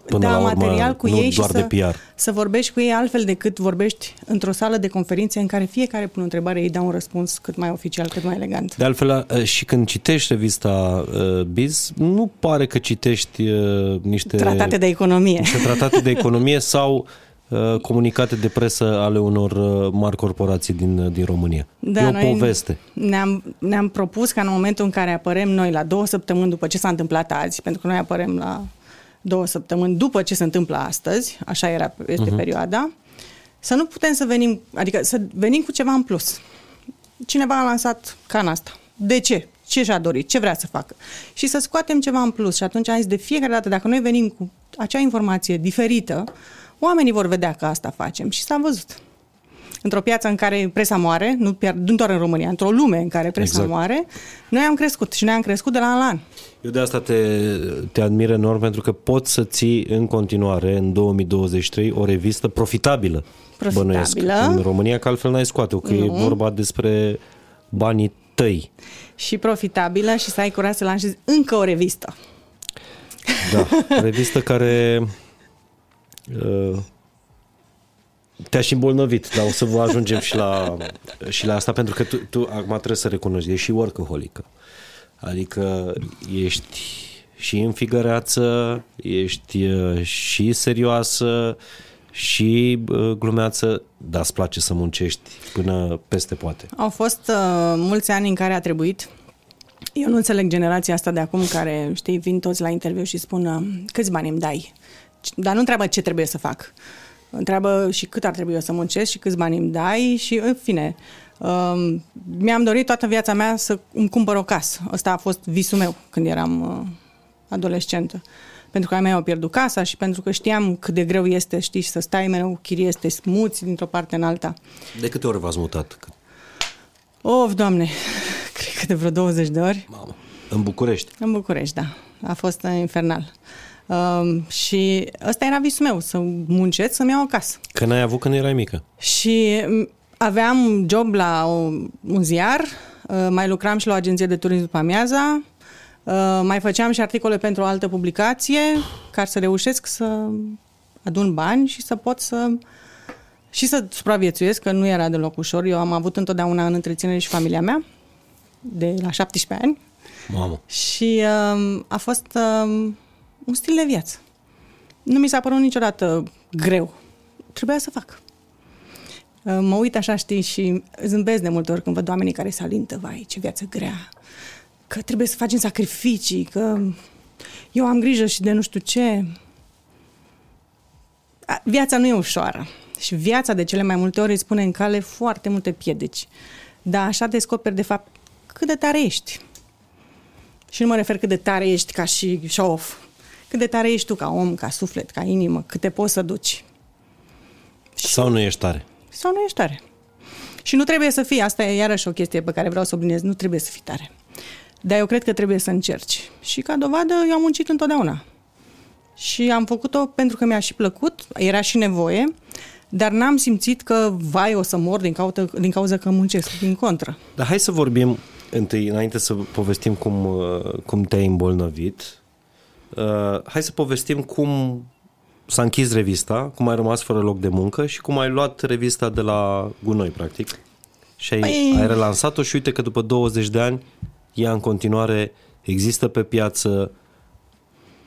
Până da, la urmă, material cu ei și să, PR. să vorbești cu ei altfel decât vorbești într-o sală de conferințe în care fiecare pune o întrebare, ei dau un răspuns cât mai oficial, cât mai elegant. De altfel, și când citești revista uh, Biz, nu pare că citești uh, niște... Tratate de economie. Niște tratate de economie sau uh, comunicate de presă ale unor uh, mari corporații din, din România. Da, e o poveste. Ne-am, ne-am propus ca în momentul în care apărem noi la două săptămâni după ce s-a întâmplat azi, pentru că noi apărem la două săptămâni după ce se întâmplă astăzi, așa era, este uh-huh. perioada, să nu putem să venim, adică să venim cu ceva în plus. Cineva a lansat cana asta. De ce? Ce și-a dorit? Ce vrea să facă? Și să scoatem ceva în plus. Și atunci am zis, de fiecare dată, dacă noi venim cu acea informație diferită, oamenii vor vedea că asta facem. Și s-a văzut. Într-o piață în care presa moare, nu, nu doar în România, într-o lume în care presa exact. moare, noi am crescut și noi am crescut de la an la an. Eu de asta te, te admir enorm pentru că poți să ții în continuare în 2023 o revistă profitabilă. Profitabilă. Bănuiesc, în România, că altfel n-ai scoate-o, că nu. e vorba despre banii tăi. Și profitabilă și să ai curaj să lansezi încă o revistă. Da, revistă care uh, te-aș și îmbolnăvit, dar o să vă ajungem și la, și la asta, pentru că tu, tu acum trebuie să recunoști, ești și workaholică. Adică ești și în figăreață, ești uh, și serioasă, și uh, glumeață, dar îți place să muncești până peste poate. Au fost uh, mulți ani în care a trebuit. Eu nu înțeleg generația asta de acum care, știi, vin toți la interviu și spun uh, câți bani îmi dai. Dar nu întreabă ce trebuie să fac. Întreabă și cât ar trebui să muncesc și câți bani îmi dai și, în fine, uh, mi-am dorit toată viața mea să îmi cumpăr o casă. Ăsta a fost visul meu când eram uh, adolescentă. Pentru că ai mei au pierdut casa și pentru că știam cât de greu este, știi, să stai mereu chirie, să te smuți dintr-o parte în alta. De câte ori v-ați mutat? Of, doamne, cred că de vreo 20 de ori. Mamă. În București? În București, da. A fost infernal. Um, și ăsta era visul meu, să muncesc, să-mi iau o casă. Că n-ai avut când erai mică? Și aveam job la un ziar, uh, mai lucram și la o agenție de turism după amiaza, uh, mai făceam și articole pentru o altă publicație, ca să reușesc să adun bani și să pot să și să supraviețuiesc, că nu era deloc ușor. Eu am avut întotdeauna în întreținere și familia mea, de la 17 ani. Mamă. Și um, a fost um, un stil de viață. Nu mi s-a părut niciodată greu. Trebuia să fac. Uh, mă uit așa, știi, și zâmbesc de multe ori când văd oamenii care se alintă, vai, ce viață grea, că trebuie să facem sacrificii, că eu am grijă și de nu știu ce. Viața nu e ușoară și viața de cele mai multe ori îți pune în cale foarte multe piedici. Dar așa descoperi, de fapt, cât de tare ești. Și nu mă refer cât de tare ești ca și show-off, cât de tare ești tu ca om, ca suflet, ca inimă, cât te poți să duci. Sau nu ești tare. Sau nu ești tare. Și nu trebuie să fii, asta e iarăși o chestie pe care vreau să obliniez, nu trebuie să fii tare. Dar eu cred că trebuie să încerci. Și ca dovadă, eu am muncit întotdeauna. Și am făcut-o pentru că mi-a și plăcut, era și nevoie, dar n-am simțit că, vai, o să mor din cauza, din cauza că muncesc, din contră. Dar hai să vorbim întâi, înainte să povestim cum, uh, cum te-ai îmbolnăvit, uh, hai să povestim cum s-a închis revista, cum ai rămas fără loc de muncă și cum ai luat revista de la gunoi, practic. Și ai, păi... ai relansat-o și uite că după 20 de ani ea în continuare există pe piață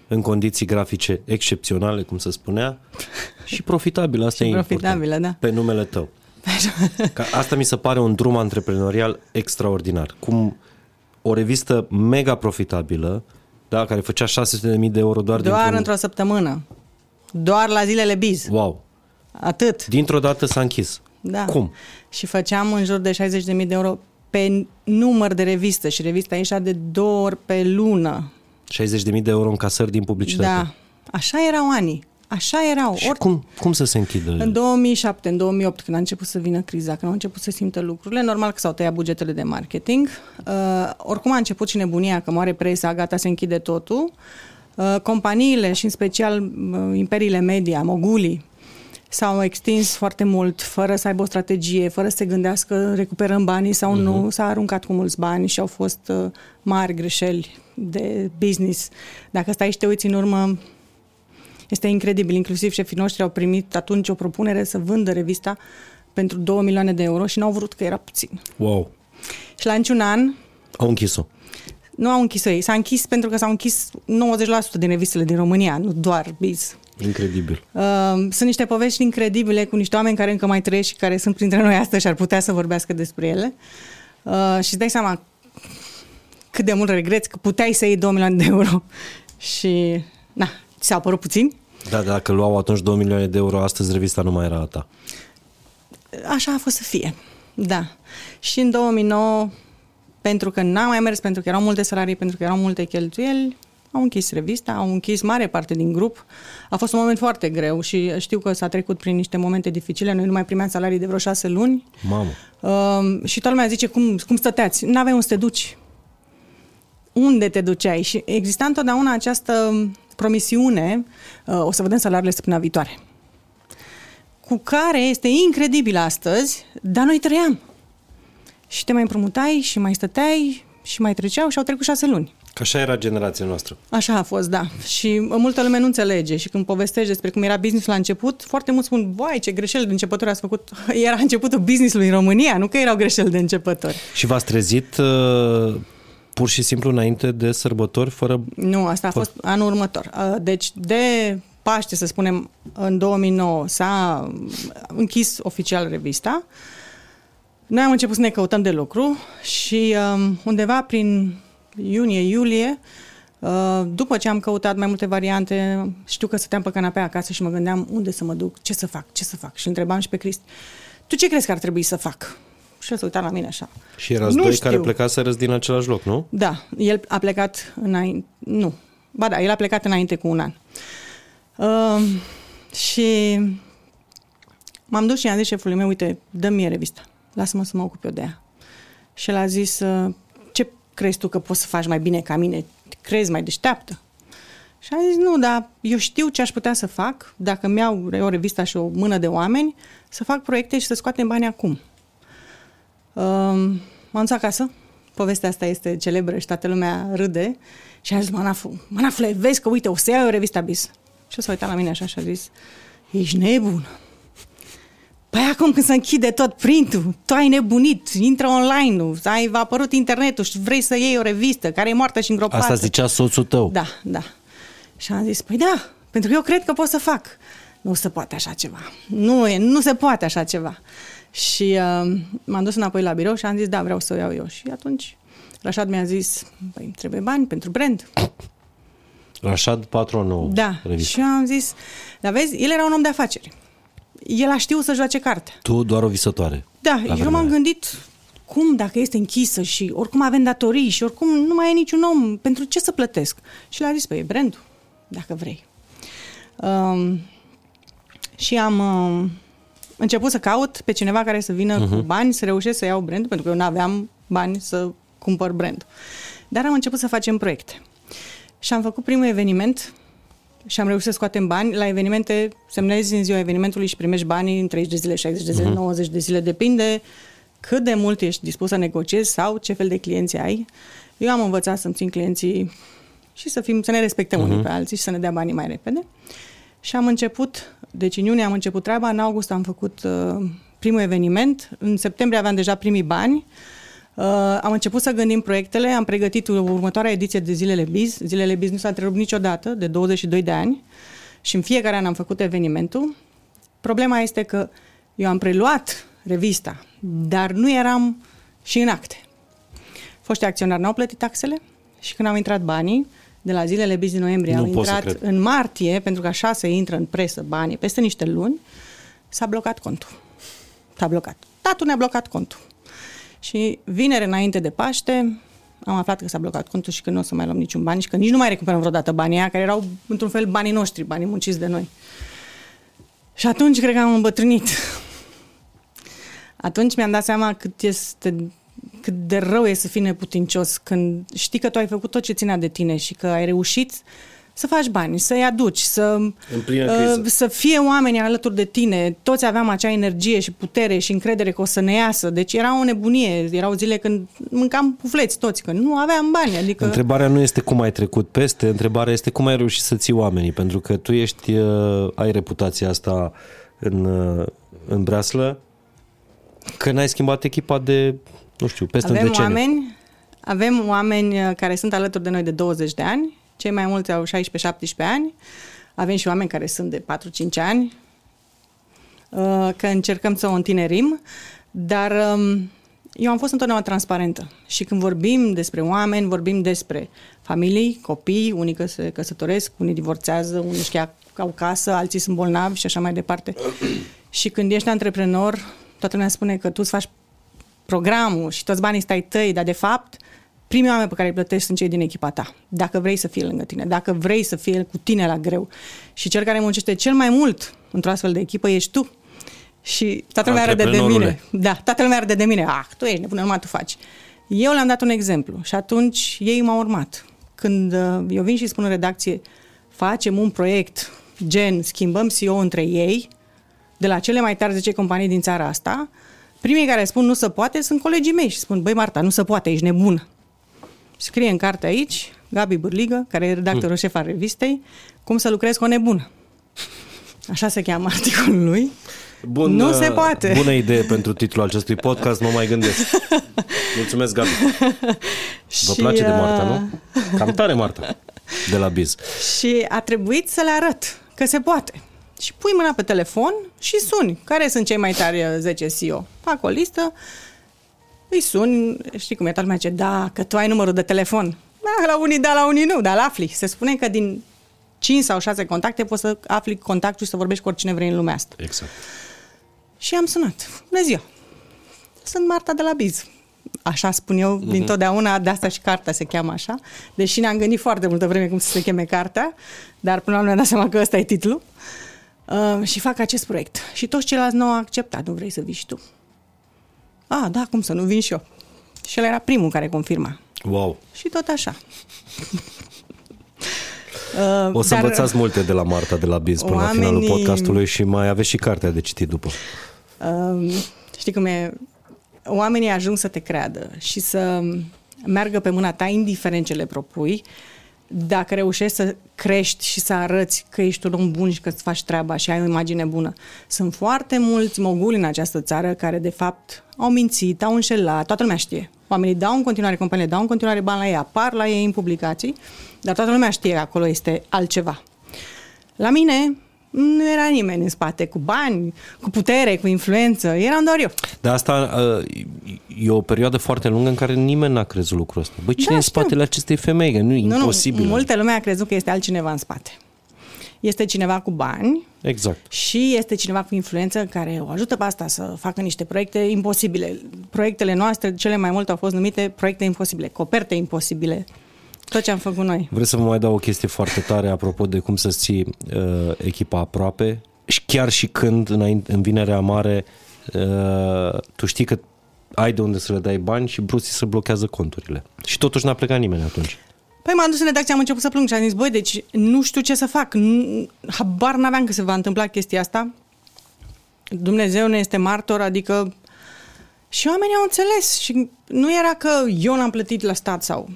în condiții grafice excepționale, cum se spunea, și profitabilă, asta și e profitabilă, important, da. pe numele tău. Că asta mi se pare un drum antreprenorial extraordinar. Cum o revistă mega profitabilă, da, care făcea 600.000 de euro doar Doar într-o săptămână. Doar la zilele biz. Wow. Atât. Dintr-o dată s-a închis. Da. Cum? Și făceam în jur de 60.000 de euro pe număr de revistă și revista ieșea de două ori pe lună. 60.000 de euro în casări din publicitate. Da. Așa erau anii. Așa erau. Și Or... cum, cum să se închidă? În 2007, în 2008, când a început să vină criza, când au început să simtă lucrurile, normal că s-au tăiat bugetele de marketing. Uh, oricum a început și nebunia, că moare presa, gata, se închide totul. Uh, companiile și în special uh, imperiile media, mogulii, s-au extins foarte mult, fără să aibă o strategie, fără să se gândească recuperăm banii sau uh-huh. nu, mhm. s-a aruncat cu mulți bani și au fost uh, mari greșeli de business. Dacă stai și te uiți în urmă, este incredibil. Inclusiv șefii noștri au primit atunci o propunere să vândă revista pentru 2 milioane de euro și n-au vrut că era puțin. Wow! Și la niciun an... Au închis-o. Nu au închis-o ei. S-a închis pentru că s-au închis 90% din revistele din România, nu doar Biz. Incredibil. Uh, sunt niște povești incredibile cu niște oameni care încă mai trăiesc și care sunt printre noi astăzi și ar putea să vorbească despre ele. Uh, și îți dai seama cât de mult regreți că puteai să iei 2 milioane de euro și, na, ți s-a părut puțin? Da, dacă luau atunci 2 milioane de euro, astăzi revista nu mai era a ta. Așa a fost să fie, da. Și în 2009, pentru că n-am mai mers, pentru că erau multe salarii, pentru că erau multe cheltuieli, au închis revista, au închis mare parte din grup. A fost un moment foarte greu și știu că s-a trecut prin niște momente dificile. Noi nu mai primeam salarii de vreo șase luni. Mamă. Uh, și toată lumea zice, cum, cum stăteați? Nu aveai unde să te duci. Unde te duceai? Și exista întotdeauna această promisiune, uh, o să vedem salariile săptămâna viitoare, cu care este incredibil astăzi, dar noi trăiam. Și te mai împrumutai și mai stăteai și mai treceau și au trecut șase luni. Că așa era generația noastră. Așa a fost, da. Și multă lume nu înțelege și când povestești despre cum era business la început, foarte mulți spun, vai, ce greșeli de începători ați făcut. Era începutul businessului în România, nu că erau greșeli de începători. Și v-ați trezit uh, pur și simplu înainte de sărbători, fără... Nu, asta a fost anul următor. Uh, deci de Paște, să spunem, în 2009 s-a închis oficial revista. Noi am început să ne căutăm de lucru și um, undeva prin iunie-iulie, uh, după ce am căutat mai multe variante, știu că stăteam pe canapea acasă și mă gândeam unde să mă duc, ce să fac, ce să fac. Și întrebam și pe Cristi, tu ce crezi că ar trebui să fac? Și el se uita la mine așa. Și erați Nu doi știu. care plecaserăți din același loc, nu? Da, el a plecat înainte, nu, ba da, el a plecat înainte cu un an. Uh, și m-am dus și i-am zis șefului meu, uite, dă-mi mie revista, lasă-mă să mă ocup eu de ea. Și el a zis, uh, ce crezi tu că poți să faci mai bine ca mine? Crezi mai deșteaptă? Și am zis, nu, dar eu știu ce aș putea să fac dacă mi-au o revista și o mână de oameni, să fac proiecte și să scoatem bani acum. Um, m-am dus acasă, povestea asta este celebră și toată lumea râde și a zis, Manafu, Manafule, vezi că uite, o să iau o revista BIS. Și o să uita la mine așa și a zis, ești nebun. Păi acum când se închide tot printul, tu ai nebunit, intră online-ul, ai a apărut internetul și vrei să iei o revistă care e moartă și îngropată. Asta zicea soțul tău. Da, da. Și am zis, păi da, pentru că eu cred că pot să fac. Nu se poate așa ceva. Nu, e, nu se poate așa ceva. Și uh, m-am dus înapoi la birou și am zis, da, vreau să o iau eu. Și atunci Rașad mi-a zis, păi îmi trebuie bani pentru brand. Rashad Patronou. Da. Revista. Și eu am zis, dar vezi, el era un om de afaceri. El a știut să joace carte. Tu doar o visătoare. Da, la eu vremea m-am aia. gândit cum dacă este închisă și oricum avem datorii și oricum nu mai e niciun om, pentru ce să plătesc? Și le-a zis, păi e brandul, dacă vrei. Um, și am um, început să caut pe cineva care să vină uh-huh. cu bani, să reușesc să iau brandul, pentru că eu nu aveam bani să cumpăr brandul. Dar am început să facem proiecte. Și am făcut primul eveniment și am reușit să scoatem bani. La evenimente semnezi în ziua evenimentului și primești banii în 30 de zile, 60 de zile, uh-huh. 90 de zile, depinde cât de mult ești dispus să negociezi sau ce fel de clienți ai. Eu am învățat să-mi țin clienții și să, fim, să ne respectăm uh-huh. unii pe alții și să ne dea banii mai repede. Și am început, deci în iunie am început treaba, în august am făcut uh, primul eveniment, în septembrie aveam deja primii bani, Uh, am început să gândim proiectele, am pregătit următoarea ediție de Zilele Biz. Zilele Biz nu s-a întrerupt niciodată, de 22 de ani, și în fiecare an am făcut evenimentul. Problema este că eu am preluat revista, dar nu eram și în acte. Foștii acționari n-au plătit taxele și când au intrat banii, de la zilele Biz din noiembrie, Nu au pot să intrat cred. în martie, pentru că așa se intră în presă banii, peste niște luni, s-a blocat contul. S-a blocat. Tatul ne-a blocat contul. Și vineri înainte de Paște am aflat că s-a blocat contul și că nu o să mai luăm niciun bani și că nici nu mai recuperăm vreodată banii aia, care erau într-un fel banii noștri, banii munciți de noi. Și atunci cred că am îmbătrânit. Atunci mi-am dat seama cât este cât de rău e să fii neputincios când știi că tu ai făcut tot ce ținea de tine și că ai reușit să faci bani, să-i aduci, să, În plină criză. uh, să fie oameni alături de tine. Toți aveam acea energie și putere și încredere că o să ne iasă. Deci era o nebunie. Erau zile când mâncam pufleți toți, că nu aveam bani. Adică... Întrebarea nu este cum ai trecut peste, întrebarea este cum ai reușit să ții oamenii, pentru că tu ești, uh, ai reputația asta în, uh, în breaslă, că n-ai schimbat echipa de, nu știu, peste un avem deceniu. oameni, avem oameni uh, care sunt alături de noi de 20 de ani, cei mai mulți au 16-17 ani, avem și oameni care sunt de 4-5 ani, uh, că încercăm să o întinerim, dar um, eu am fost întotdeauna transparentă și când vorbim despre oameni, vorbim despre familii, copii, unii că se căsătoresc, unii divorțează, unii își ia- au casă, alții sunt bolnavi și așa mai departe. și când ești antreprenor, toată lumea spune că tu îți faci programul și toți banii stai tăi, dar de fapt primii oameni pe care îi plătești sunt cei din echipa ta. Dacă vrei să fie lângă tine, dacă vrei să fie cu tine la greu. Și cel care muncește cel mai mult într-o astfel de echipă ești tu. Și toată lumea râde de mine. Da, toată lumea râde de mine. Ah, tu ești nebună, numai tu faci. Eu le-am dat un exemplu și atunci ei m-au urmat. Când uh, eu vin și spun în redacție, facem un proiect gen schimbăm CEO între ei, de la cele mai tari 10 companii din țara asta, primii care spun nu se poate sunt colegii mei și spun, băi Marta, nu se poate, ești nebun. Scrie în carte aici, Gabi Burligă, care e redactorul mm. șef al revistei, cum să lucrezi cu o nebună. Așa se cheamă articolul lui. Bun, nu se poate. Bună idee pentru titlul acestui podcast, mă mai gândesc. Mulțumesc, Gabi. Vă și, place de Marta, nu? Uh, Cam tare, Marta, de la Biz. Și a trebuit să le arăt că se poate. Și pui mâna pe telefon și suni. Care sunt cei mai tari 10 uh, CEO? Fac o listă, îi sun, știi cum e, toată lumea zice, da, că tu ai numărul de telefon. Da, la unii da, la unii nu, dar la afli. Se spune că din 5 sau 6 contacte poți să afli contactul și să vorbești cu oricine vrei în lumea asta. Exact. Și am sunat. Bună ziua! Sunt Marta de la Biz. Așa spun eu uh-huh. dintotdeauna, de asta și cartea se cheamă așa, deși ne-am gândit foarte multă vreme cum să se cheme cartea, dar până la urmă ne-am dat seama că ăsta e titlul. Uh, și fac acest proiect. Și toți ceilalți nu au acceptat, nu vrei să vii și tu. A, da, cum să nu vin și eu. Și el era primul care confirma. Wow. Și tot așa. Uh, o să Dar învățați multe de la Marta de la Biz până oamenii... la finalul podcastului și mai aveți și cartea de citit după. Uh, știi cum e? Oamenii ajung să te creadă și să meargă pe mâna ta, indiferent ce le propui, dacă reușești să crești și să arăți că ești un om bun și că îți faci treaba și ai o imagine bună. Sunt foarte mulți moguli în această țară care, de fapt, au mințit, au înșelat, toată lumea știe. Oamenii dau în continuare, companiile dau în continuare bani la ei, apar la ei în publicații, dar toată lumea știe că acolo este altceva. La mine nu era nimeni în spate cu bani, cu putere, cu influență, eram doar eu. Dar asta uh, e o perioadă foarte lungă în care nimeni n-a crezut lucrul ăsta. Băi, cine da, e în spatele acestei femei? Că nu e nu, imposibil. Nu, multă lume a crezut că este altcineva în spate. Este cineva cu bani exact. și este cineva cu influență care o ajută pe asta să facă niște proiecte imposibile. Proiectele noastre, cele mai multe au fost numite proiecte imposibile, coperte imposibile. Tot ce am făcut noi. Vreau să vă mai dau o chestie foarte tare apropo de cum să-ți ții uh, echipa aproape și chiar și când înainte, în vinerea mare uh, tu știi că ai de unde să le dai bani și Bruce să blochează conturile. Și totuși n-a plecat nimeni atunci. Păi m-am dus în redacție, am început să plâng și am zis, băi, deci nu știu ce să fac. Nu, habar n-aveam că se va întâmpla chestia asta. Dumnezeu ne este martor, adică... Și oamenii au înțeles și nu era că eu n-am plătit la stat sau...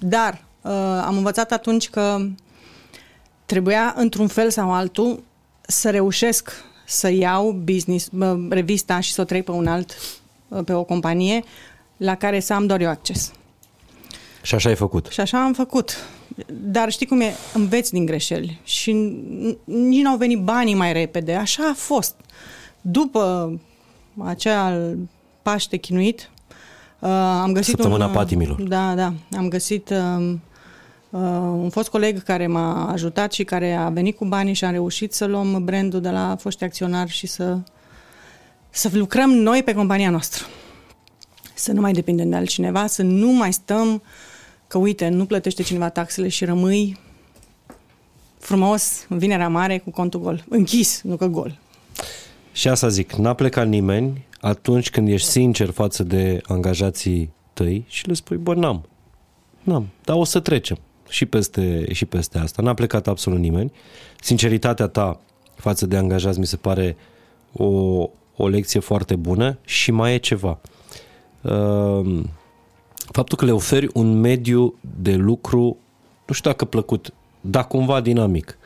Dar uh, am învățat atunci că trebuia într-un fel sau altul să reușesc să iau business, uh, revista și să o trec pe un alt, uh, pe o companie la care să am doar eu acces. Și așa ai făcut. Și așa am făcut. Dar știi cum e? Înveți din greșeli. Și nici nu au venit banii mai repede. Așa a fost. După acea Paște chinuit, uh, am găsit Săptămâna un... patimilor. Da, da. Am găsit uh, uh, un fost coleg care m-a ajutat și care a venit cu banii și a reușit să luăm brandul de la foști acționari și să, să lucrăm noi pe compania noastră. Să nu mai depindem de altcineva, să nu mai stăm că uite, nu plătește cineva taxele și rămâi frumos în vinerea mare cu contul gol. Închis, nu că gol. Și asta zic, n-a plecat nimeni atunci când ești sincer față de angajații tăi și le spui, bă, n-am. N-am, dar o să trecem și peste, și peste asta. N-a plecat absolut nimeni. Sinceritatea ta față de angajați mi se pare o, o lecție foarte bună și mai e ceva. Uh, faptul că le oferi un mediu de lucru, nu știu dacă plăcut, dar cumva dinamic.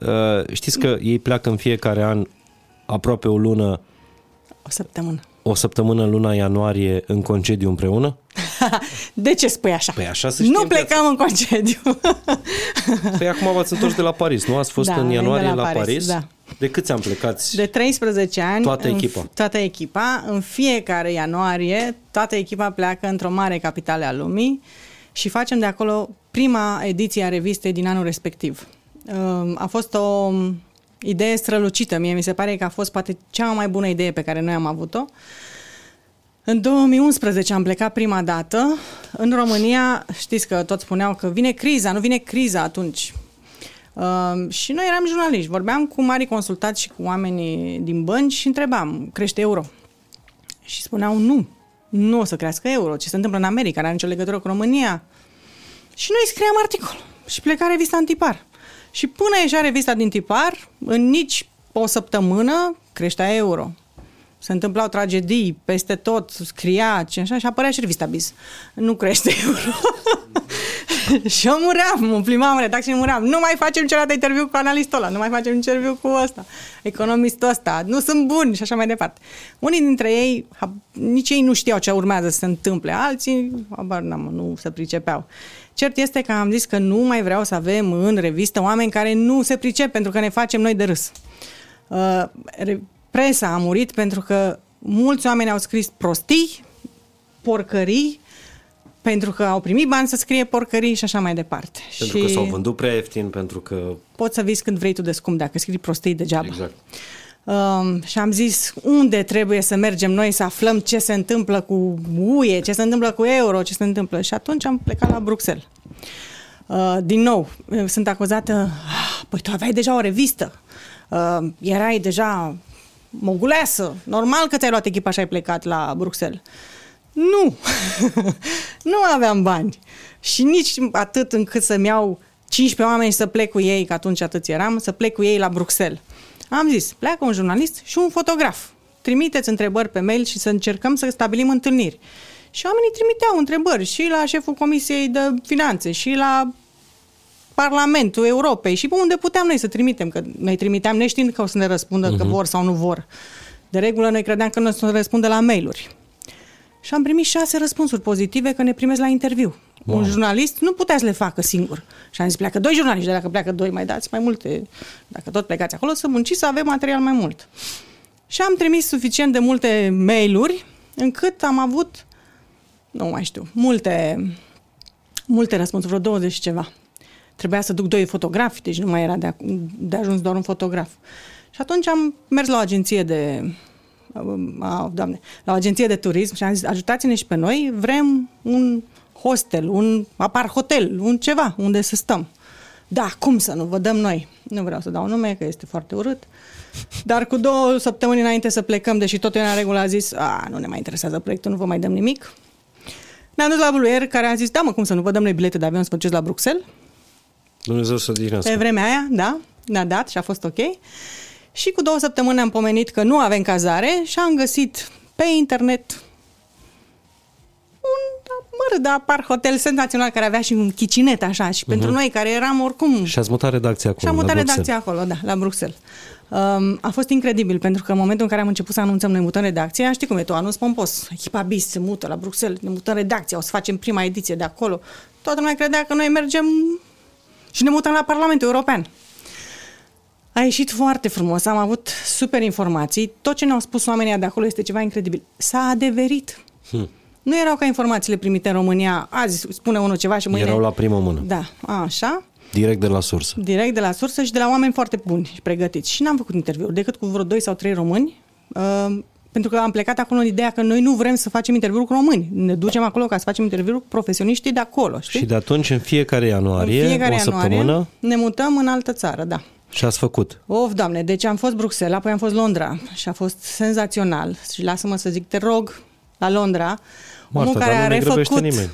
Uh, știți că ei pleacă în fiecare an aproape o lună. O săptămână. O săptămână în luna ianuarie în concediu împreună? De ce spui așa? Păi așa să Nu plecăm în concediu. păi acum v-ați întors de la Paris, nu? Ați fost da, în ianuarie la, la Paris. Paris. Da. De câți am plecat? De 13 ani. Toată echipa. În, toată echipa. În fiecare ianuarie, toată echipa pleacă într-o mare capitală a lumii și facem de acolo prima ediție a revistei din anul respectiv. A fost o idee strălucită. Mie mi se pare că a fost poate cea mai bună idee pe care noi am avut-o. În 2011 am plecat prima dată. În România, știți că toți spuneau că vine criza, nu vine criza atunci. Uh, și noi eram jurnaliști, vorbeam cu mari consultați și cu oamenii din bănci și întrebam, crește euro? Și spuneau nu, nu o să crească euro. Ce se întâmplă în America, nu are nicio legătură cu România. Și noi scriam articol și pleca revista Antipar. Și până ieșea revista din Tipar, în nici o săptămână creștea euro. Se întâmplau tragedii peste tot, scria și așa, și apărea și revista Biz. Nu crește euro. și eu muream, mă plimbam în redacție și muream. Nu mai facem celălalt interviu cu analistul ăla, nu mai facem interviu cu ăsta, economistul ăsta, nu sunt buni și așa mai departe. Unii dintre ei, nici ei nu știau ce urmează să se întâmple, alții, abar n-am, nu se pricepeau. Cert este că am zis că nu mai vreau să avem în revistă oameni care nu se pricep pentru că ne facem noi de râs. Uh, presa a murit pentru că mulți oameni au scris prostii, porcării, pentru că au primit bani să scrie porcării și așa mai departe. Pentru și că s-au vândut prea ieftin, pentru că... Poți să vii când vrei tu de scump, dacă scrii prostii degeaba. Exact. Um, și am zis unde trebuie să mergem noi să aflăm ce se întâmplă cu UE, ce se întâmplă cu euro, ce se întâmplă. Și atunci am plecat la Bruxelles. Uh, din nou, sunt acuzată, ah, păi tu aveai deja o revistă, uh, erai deja moguleasă, normal că ți-ai luat echipa și ai plecat la Bruxelles. Nu, nu aveam bani și nici atât încât să-mi iau 15 oameni să plec cu ei, că atunci atât eram, să plec cu ei la Bruxelles. Am zis, pleacă un jurnalist și un fotograf. Trimiteți întrebări pe mail și să încercăm să stabilim întâlniri. Și oamenii trimiteau întrebări și la șeful Comisiei de Finanțe și la Parlamentul Europei și pe unde puteam noi să trimitem, că noi trimiteam neștiind că o să ne răspundă uh-huh. că mhm. vor sau nu vor. De regulă noi credeam că nu o să ne răspundă la mail-uri. Și am primit șase răspunsuri pozitive că ne primesc la interviu. Wow. Un jurnalist nu putea să le facă singur. Și am zis, pleacă doi jurnaliști, de dacă pleacă doi, mai dați mai multe. Dacă tot plecați acolo, să munciți să avem material mai mult. Și am trimis suficient de multe mail-uri, încât am avut, nu mai știu, multe, multe răspunsuri, vreo 20 și ceva. Trebuia să duc doi fotografi, deci nu mai era de, de ajuns doar un fotograf. Și atunci am mers la o agenție de oh, doamne, la o agenție de turism și am zis, ajutați-ne și pe noi, vrem un hostel, un apar hotel, un ceva unde să stăm. Da, cum să nu, vă dăm noi. Nu vreau să dau nume, că este foarte urât. Dar cu două săptămâni înainte să plecăm, deși tot era în regulă, a zis, a, nu ne mai interesează proiectul, nu vă mai dăm nimic. Ne-am dus la Blue Air, care a zis, da mă, cum să nu, vă dăm noi bilete de avion să la Bruxelles. Dumnezeu să Pe vremea aia, da, ne-a dat și a fost ok. Și cu două săptămâni am pomenit că nu avem cazare și am găsit pe internet un mără de apar hotel senzațional care avea și un chicinet așa și uh-huh. pentru noi care eram oricum... Și ați mutat redacția acolo, Și am mutat redacția acolo, da, la Bruxelles. Um, a fost incredibil pentru că în momentul în care am început să anunțăm noi mutăm redacția, știi cum e, tu anunț pompos, echipa BIS se mută la Bruxelles, ne mutăm redacția, o să facem prima ediție de acolo. Toată lumea credea că noi mergem și ne mutăm la Parlamentul European. A ieșit foarte frumos, am avut super informații, tot ce ne-au spus oamenii de acolo este ceva incredibil. S-a adeverit. Hmm. Nu erau ca informațiile primite în România, azi spune unul ceva și mâine... Erau la primă mână. Da, așa. Direct de la sursă. Direct de la sursă și de la oameni foarte buni și pregătiți. Și n-am făcut interviuri decât cu vreo doi sau trei români, uh, pentru că am plecat acolo în ideea că noi nu vrem să facem interviuri cu români. Ne ducem acolo ca să facem interviuri cu profesioniștii de acolo. Știi? Și de atunci, în fiecare ianuarie, în fiecare o săptămână... Ianuarie, ne mutăm în altă țară, da. Și ați făcut? Of, doamne, deci am fost Bruxelles, apoi am fost Londra și a fost senzațional. Și lasă-mă să zic, te rog, la Londra, Marta, omul care a refăcut, nimeni.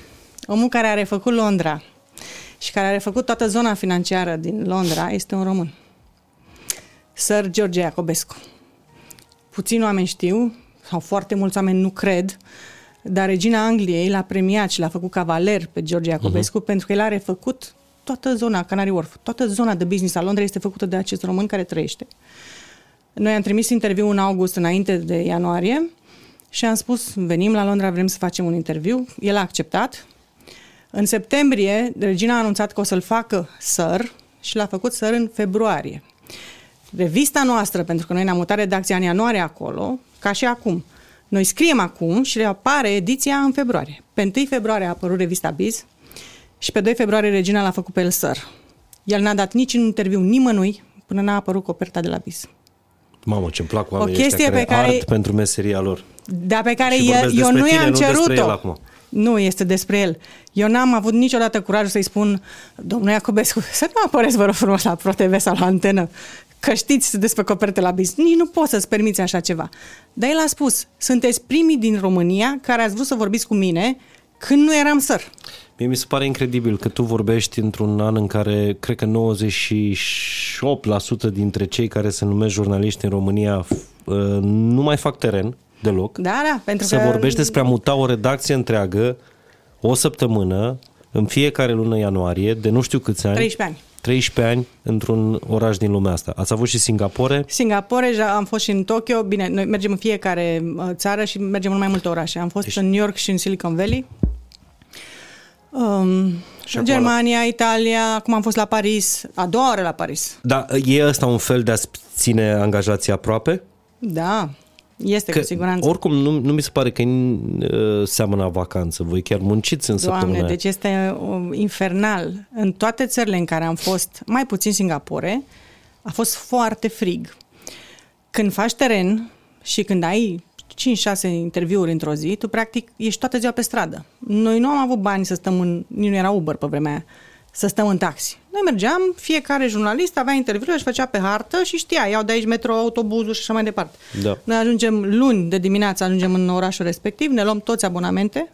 omul care a refăcut Londra și care a refăcut toată zona financiară din Londra este un român. Sir George Iacobescu. Puțin oameni știu, sau foarte mulți oameni nu cred, dar regina Angliei l-a premiat și l-a făcut cavaler pe George Iacobescu uh-huh. pentru că el a refăcut toată zona Canary Wharf, toată zona de business a Londrei este făcută de acest român care trăiește. Noi am trimis interviu în august, înainte de ianuarie, și am spus, venim la Londra, vrem să facem un interviu. El a acceptat. În septembrie, regina a anunțat că o să-l facă săr și l-a făcut săr în februarie. Revista noastră, pentru că noi ne-am mutat redacția în ianuarie acolo, ca și acum. Noi scriem acum și apare ediția în februarie. Pe 1 februarie a apărut revista Biz și pe 2 februarie regina l-a făcut pe el săr. El n-a dat nici în interviu nimănui până n-a apărut coperta de la Biz. Mamă, ce-mi plac oamenii O chestie ăștia care, pe care- ard pentru meseria lor. Dar pe care Și eu, vorbesc eu despre nu tine, i-am nu despre cerut-o. el acum. Nu, este despre el. Eu n-am avut niciodată curajul să-i spun, domnul Iacobescu, să nu apăreți, vă rog frumos, la ProTV sau la antenă, că știți despre coperte la bis. Nici nu poți să-ți permiți așa ceva. Dar el a spus, sunteți primii din România care ați vrut să vorbiți cu mine când nu eram săr. Mie mi se pare incredibil că tu vorbești într-un an în care cred că 98% dintre cei care se numesc jurnaliști în România f- uh, nu mai fac teren deloc. Da, da, pentru Să că... vorbești despre a muta o redacție întreagă o săptămână în fiecare lună ianuarie de nu știu câți ani. 13 ani. 13 ani într-un oraș din lumea asta. Ați avut și Singapore? Singapore, ja- am fost și în Tokyo. Bine, noi mergem în fiecare uh, țară și mergem în mai multe orașe. Am fost Deci- în New York și în Silicon Valley. Um, Și în acolo- Germania, Italia, acum am fost la Paris, a doua oară la Paris. Da, e ăsta un fel de a ține angajații aproape? Da, este Că, cu siguranță. Oricum, nu, nu mi se pare că uh, seamănă a vacanță. Voi chiar munciți în Doamne, săptămâna deci este uh, infernal. În toate țările în care am fost, mai puțin Singapore, a fost foarte frig. Când faci teren și când ai 5-6 interviuri într-o zi, tu practic ești toată ziua pe stradă. Noi nu am avut bani să stăm în... Nici nu era Uber pe vremea aia, să stăm în taxi. Noi mergeam, fiecare jurnalist avea interviuri, își făcea pe hartă și știa, iau de aici metro, autobuzul și așa mai departe. Da. Noi ajungem luni de dimineață, ajungem în orașul respectiv, ne luăm toți abonamente,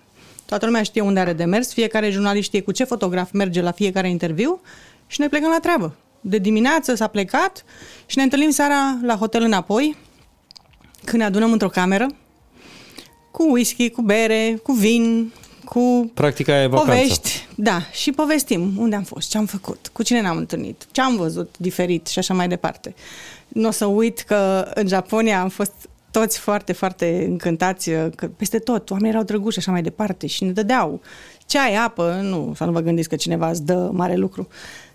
toată lumea știe unde are de mers, fiecare jurnalist știe cu ce fotograf merge la fiecare interviu și noi plecăm la treabă. De dimineață s-a plecat și ne întâlnim seara la hotel înapoi, când ne adunăm într-o cameră, cu whisky, cu bere, cu vin, cu Practic aia e vacanța. povești. Da, și povestim unde am fost, ce am făcut, cu cine ne-am întâlnit, ce am văzut diferit și așa mai departe. Nu o să uit că în Japonia am fost toți foarte, foarte încântați că peste tot oamenii erau drăguși și așa mai departe și ne dădeau ceai, apă, nu, să nu vă gândiți că cineva îți dă mare lucru.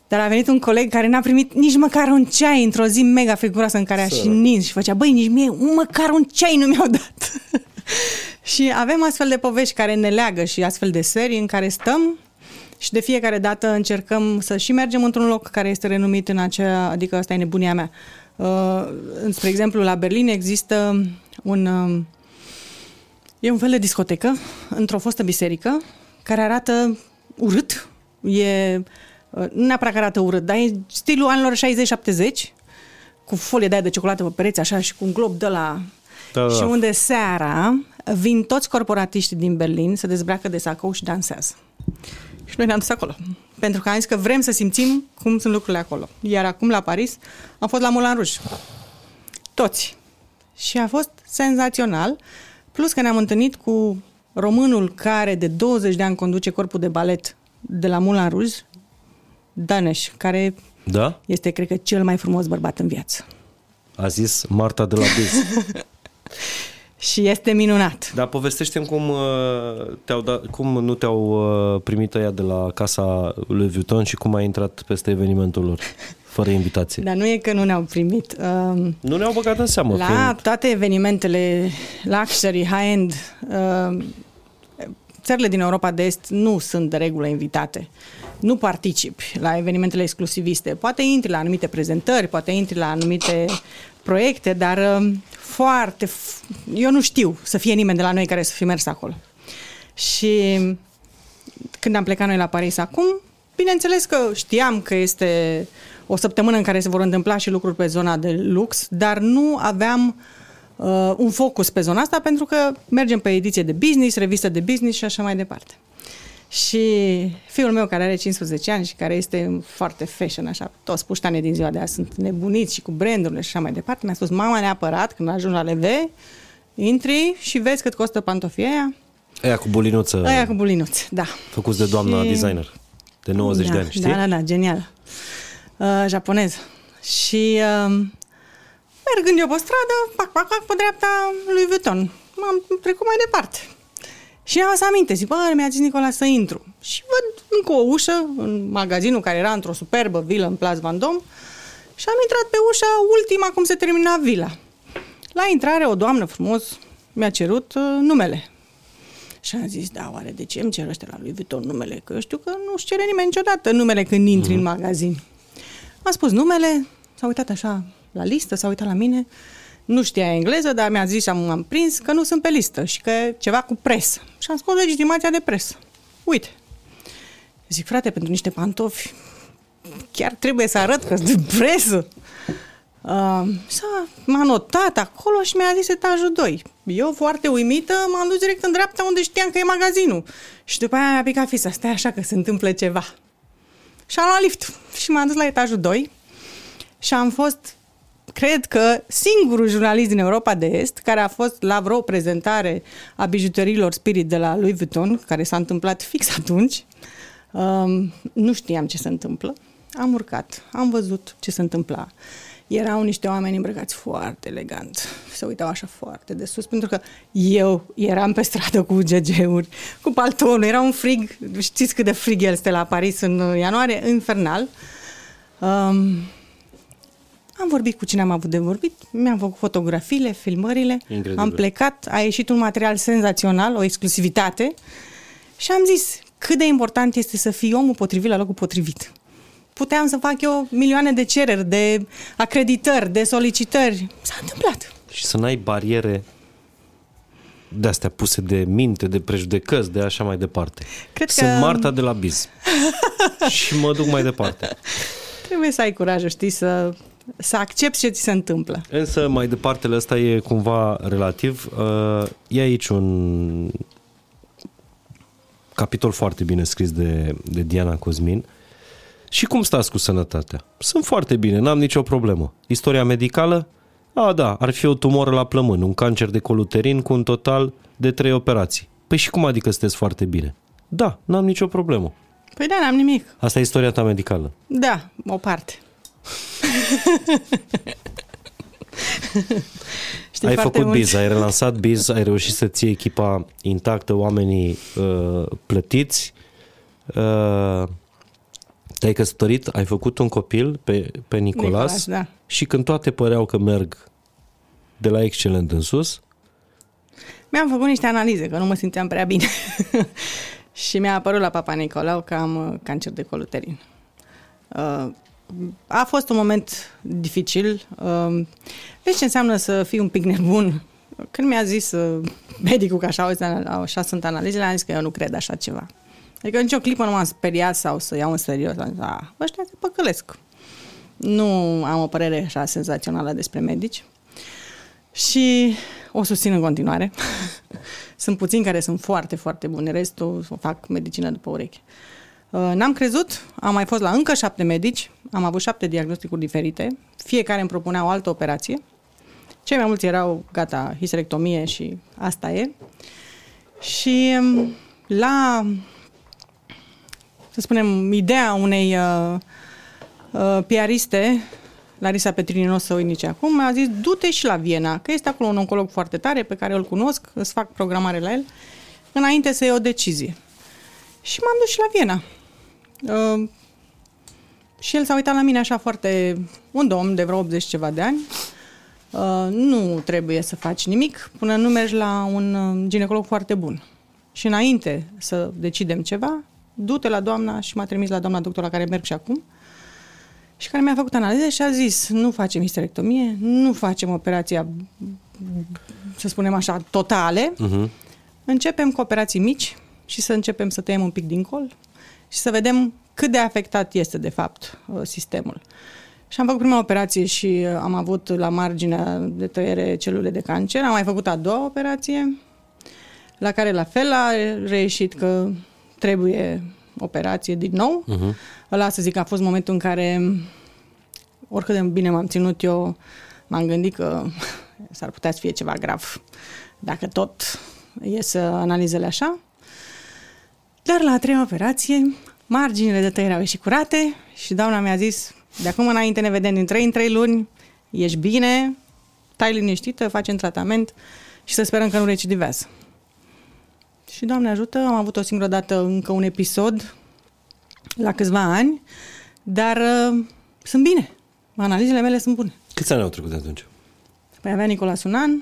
Dar a venit un coleg care n-a primit nici măcar un ceai într-o zi mega friguroasă în care a și nins și făcea, băi, nici mie măcar un ceai nu mi-au dat. și avem astfel de povești care ne leagă și astfel de serii în care stăm și de fiecare dată încercăm să și mergem într-un loc care este renumit în acea, adică asta e nebunia mea. Uh, spre exemplu, la Berlin există un... Uh, e un fel de discotecă într-o fostă biserică care arată urât. E, uh, nu neapărat că arată urât, dar e stilul anilor 60-70 cu folie de aia de ciocolată pe pereți, așa, și cu un glob de la... Da, da, și da. unde seara vin toți corporatiștii din Berlin să dezbracă de sacou și dansează. Și noi ne-am dus acolo. Pentru că am zis că vrem să simțim cum sunt lucrurile acolo. Iar acum la Paris am fost la Moulin Rouge. Toți. Și a fost senzațional. Plus că ne-am întâlnit cu românul care de 20 de ani conduce corpul de balet de la Moulin Rouge, Daneș, care Da? este, cred că, cel mai frumos bărbat în viață. A zis Marta de la Biz. Și este minunat. Dar povestește cum, uh, te-au dat, cum nu te-au uh, primit ăia de la casa lui Vuitton și cum ai intrat peste evenimentul lor, fără invitație. Dar nu e că nu ne-au primit. Um, Nu ne-au băgat în seamă. La fiind- toate evenimentele luxury, high-end, uh, țările din Europa de Est nu sunt de regulă invitate. Nu participi la evenimentele exclusiviste. Poate intri la anumite prezentări, poate intri la anumite proiecte, dar uh, foarte... f- Eu nu știu să fie nimeni de la noi care să fi mers acolo. Și când am plecat noi la Paris acum, bineînțeles că știam că este o săptămână în care se vor întâmpla și lucruri pe zona de lux, dar nu aveam uh, un focus pe zona asta pentru că mergem pe ediție de business, revistă de business și așa mai departe. Și fiul meu care are 15 ani și care este foarte fashion, așa, toți puștanii din ziua de azi sunt nebuniți și cu brandurile și așa mai departe, mi-a spus, mama neapărat, când ajung la LV, intri și vezi cât costă pantofii aia, Aia cu bulinuță, aia cu bulinuți, da. făcuți de doamna Și- designer, de 90 da, de ani, știi? Da, da, da, genial. Uh, japonez. Și uh, mergând eu pe stradă, pac, pac, pac, pe dreapta lui Vuitton. M-am trecut mai departe. Și am să aminte, zic, bă, mi-a zis Nicola să intru. Și văd încă o ușă în magazinul care era într-o superbă vilă în Place Vendôme și am intrat pe ușa ultima cum se termina vila. La intrare, o doamnă frumos mi-a cerut uh, numele. Și am zis, da, oare de ce îmi cer ăștia la lui Vuitton numele? Că eu știu că nu-și cere nimeni niciodată numele când intri în magazin. Am spus numele, s-a uitat așa la listă, s-a uitat la mine nu știa engleză, dar mi-a zis și am, am prins că nu sunt pe listă și că ceva cu presă. Și am scos legitimația de presă. Uite. Zic, frate, pentru niște pantofi chiar trebuie să arăt că sunt de presă. Uh, s-a, m-a notat acolo și mi-a zis etajul 2. Eu, foarte uimită, m-am dus direct în dreapta unde știam că e magazinul. Și după aia mi-a picat fisa, stai așa că se întâmplă ceva. Și am luat lift și m-am dus la etajul 2 și am fost, cred că, singurul jurnalist din Europa de Est care a fost la vreo prezentare a bijuteriilor Spirit de la Louis Vuitton, care s-a întâmplat fix atunci. Um, nu știam ce se întâmplă. Am urcat, am văzut ce se întâmpla erau niște oameni îmbrăcați foarte elegant. Se uitau așa foarte de sus, pentru că eu eram pe stradă cu GG-uri, cu paltonul, era un frig, știți cât de frig el este la Paris în ianuarie, infernal. Um, am vorbit cu cine am avut de vorbit, mi-am făcut fotografiile, filmările, Incredibil. am plecat, a ieșit un material senzațional, o exclusivitate și am zis cât de important este să fii omul potrivit la locul potrivit puteam să fac eu milioane de cereri, de acreditări, de solicitări. S-a întâmplat. Și să n-ai bariere de astea puse de minte, de prejudecăți, de așa mai departe. Cred Sunt că... Marta de la Biz. și mă duc mai departe. Trebuie să ai curajul, știi, să, să accepti ce ți se întâmplă. Însă, mai departe, ăsta e cumva relativ. Uh, e aici un capitol foarte bine scris de, de Diana Cosmin. Uh, și cum stați cu sănătatea? Sunt foarte bine, n-am nicio problemă. Istoria medicală? A, da, ar fi o tumoră la plămân, un cancer de coluterin cu un total de trei operații. Păi și cum adică sunteți foarte bine? Da, n-am nicio problemă. Păi da, n-am nimic. Asta e istoria ta medicală? Da, o parte. Știi ai făcut mult. biz, ai relansat biz, ai reușit să ții echipa intactă, oamenii uh, plătiți. Uh, te-ai căsătorit, ai făcut un copil pe, pe Nicolas, Nicolas da. și când toate păreau că merg de la excelent în sus... Mi-am făcut niște analize, că nu mă simțeam prea bine. și mi-a apărut la papa Nicolau că am uh, cancer de coluterin. Uh, a fost un moment dificil. Uh, vezi ce înseamnă să fii un pic nebun? Când mi-a zis medicul că așa, așa sunt analizele, am zis că eu nu cred așa ceva. Adică nicio clipă nu m-am speriat sau să iau în serios. Am zis, a, ăștia se păcălesc. Nu am o părere așa senzațională despre medici. Și o susțin în continuare. sunt puțini care sunt foarte, foarte buni. Restul o fac medicină după ureche. Uh, n-am crezut, am mai fost la încă șapte medici, am avut șapte diagnosticuri diferite, fiecare îmi propunea o altă operație. Cei mai mulți erau, gata, histerectomie și asta e. Și um, la să spunem, ideea unei uh, uh, piariste, Larisa Petrini, nu o să o nici acum, mi-a zis, du-te și la Viena, că este acolo un oncolog foarte tare pe care îl cunosc, îți fac programare la el, înainte să iei o decizie. Și m-am dus și la Viena. Uh, și el s-a uitat la mine așa foarte, un domn de vreo 80 ceva de ani, uh, nu trebuie să faci nimic până nu mergi la un uh, ginecolog foarte bun. Și înainte să decidem ceva, du-te la doamna și m-a trimis la doamna doctor la care merg și acum și care mi-a făcut analize și a zis nu facem histerectomie, nu facem operația să spunem așa, totale, uh-huh. începem cu operații mici și să începem să tăiem un pic din col și să vedem cât de afectat este de fapt uh, sistemul. Și am făcut prima operație și uh, am avut la marginea de tăiere celule de cancer. Am mai făcut a doua operație, la care la fel a reieșit că trebuie operație din nou. Uh-huh. Ăla să zic că a fost momentul în care oricât de bine m-am ținut eu, m-am gândit că s-ar putea să fie ceva grav dacă tot ies analizele așa. Dar la a treia operație, marginile de tăiere au ieșit curate și doamna mi-a zis, de acum înainte ne vedem din 3 în 3 luni, ești bine, stai liniștită, facem tratament și să sperăm că nu recidivează. Și, Doamne ajută, am avut o singură dată încă un episod la câțiva ani, dar uh, sunt bine. Analizele mele sunt bune. Câți ani au trecut de atunci? Păi avea Nicolas un an,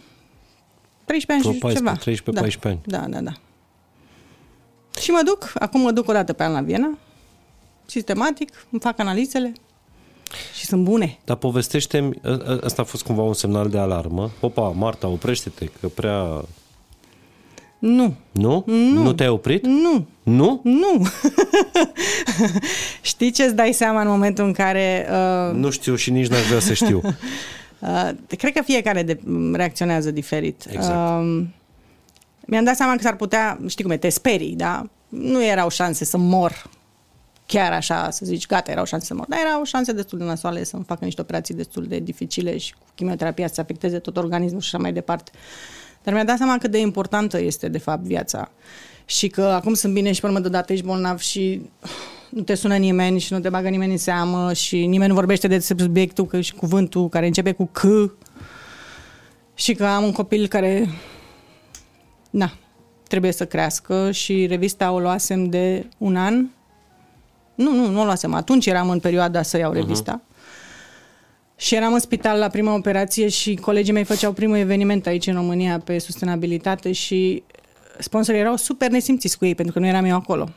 13 ani și 14, ceva. 13-14 da. ani. Da, da, da. Și mă duc, acum mă duc o dată pe an la Viena, sistematic, îmi fac analizele și și sunt bune. Dar povestește-mi, ă- ă- ăsta a fost cumva un semnal de alarmă. Opa, Marta, oprește-te, că prea... Nu, Nu? Nu, nu te-ai oprit? nu, Nu? nu. Știi ce îți dai seama în momentul în care... Uh, Nu știu și nici n-aș vrea să știu. uh, cred că fiecare de, reacționează diferit. Exact. Uh, mi-am dat seama că s-ar putea, știi cum e, te sperii, da? Nu erau șanse să mor chiar așa, să zici, gata, erau șanse să mor. Dar erau șanse destul de nasoale să-mi facă niște operații destul de dificile și cu chimioterapia să afecteze tot organismul și așa mai departe. Dar mi-a dat seama cât de importantă este, de fapt, viața. Și că acum sunt bine și pe urmă deodată ești bolnav și nu te sună nimeni și nu te bagă nimeni în seamă și nimeni nu vorbește de subiectul că și cuvântul care începe cu C și că am un copil care na, trebuie să crească și revista o luasem de un an. Nu, nu, nu o luasem. Atunci eram în perioada să iau revista. Uh-huh. Și eram în spital la prima operație și colegii mei făceau primul eveniment aici în România pe sustenabilitate și sponsorii erau super nesimțiți cu ei pentru că nu eram eu acolo.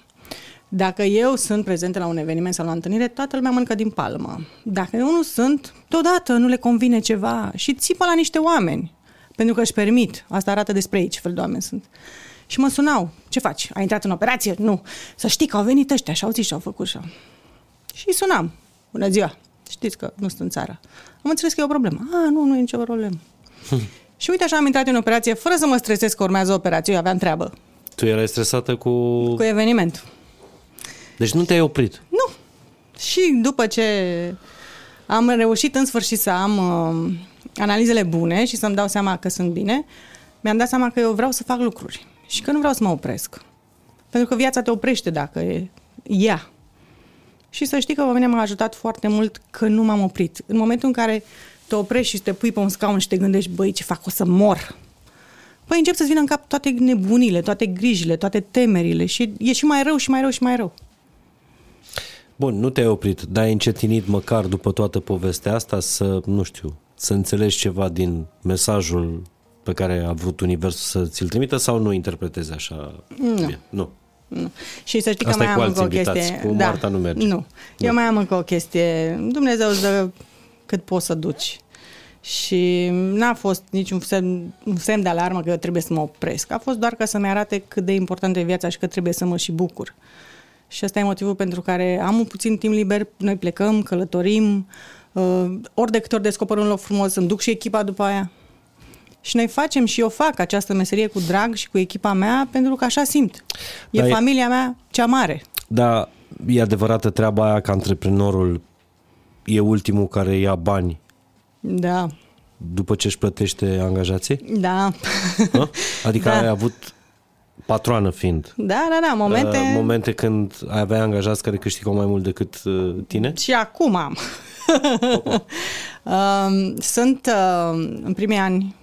Dacă eu sunt prezentă la un eveniment sau la o întâlnire, toată lumea mănâncă din palmă. Dacă eu nu sunt, deodată nu le convine ceva și țipă la niște oameni. Pentru că își permit. Asta arată despre ei ce fel de oameni sunt. Și mă sunau. Ce faci? Ai intrat în operație? Nu. Să știi că au venit ăștia și au zis și au făcut și au. Și îi sunam. Bună ziua. Știți că nu sunt în țară. Am înțeles că e o problemă. A, nu, nu e nicio problemă. și uite așa am intrat în operație fără să mă stresez că urmează operație. Eu aveam treabă Tu erai stresată cu... cu evenimentul. Deci nu te-ai oprit. Nu. Și după ce am reușit în sfârșit să am uh, analizele bune și să-mi dau seama că sunt bine, mi-am dat seama că eu vreau să fac lucruri și că nu vreau să mă opresc. Pentru că viața te oprește dacă e ea. Și să știi că pe mine m-a ajutat foarte mult că nu m-am oprit. În momentul în care te oprești și te pui pe un scaun și te gândești, băi, ce fac, o să mor. Păi încep să-ți vină în cap toate nebunile, toate grijile, toate temerile și e și mai rău și mai rău și mai rău. Bun, nu te-ai oprit, dar ai încetinit măcar după toată povestea asta să, nu știu, să înțelegi ceva din mesajul pe care a vrut Universul să ți-l trimită sau nu interpretezi așa? Nu. Bine? Nu. Nu. Și să știi Asta că e mai cu am alți încă o invitați, chestie. cu Marta nu merge. Nu. Eu mai am încă o chestie. Dumnezeu îți dă cât poți să duci. Și n-a fost niciun semn, un semn de alarmă că eu trebuie să mă opresc. A fost doar ca să-mi arate cât de importantă e viața și că trebuie să mă și bucur. Și ăsta e motivul pentru care am un puțin timp liber, noi plecăm, călătorim, uh, ori de câte ori descoper un loc frumos, îmi duc și echipa după aia. Și noi facem și eu fac această meserie cu drag și cu echipa mea pentru că așa simt. E Dar e- familia mea cea mare. Dar e adevărată treaba aia că antreprenorul e ultimul care ia bani Da, după ce își plătește angajații? da. Hă? Adică Da. ai avut patroană fiind. Da, da, da, momente... Uh, momente când ai avea angajați care câștigau mai mult decât uh, tine? Și acum am. Um, Sunt uh, în primii ani,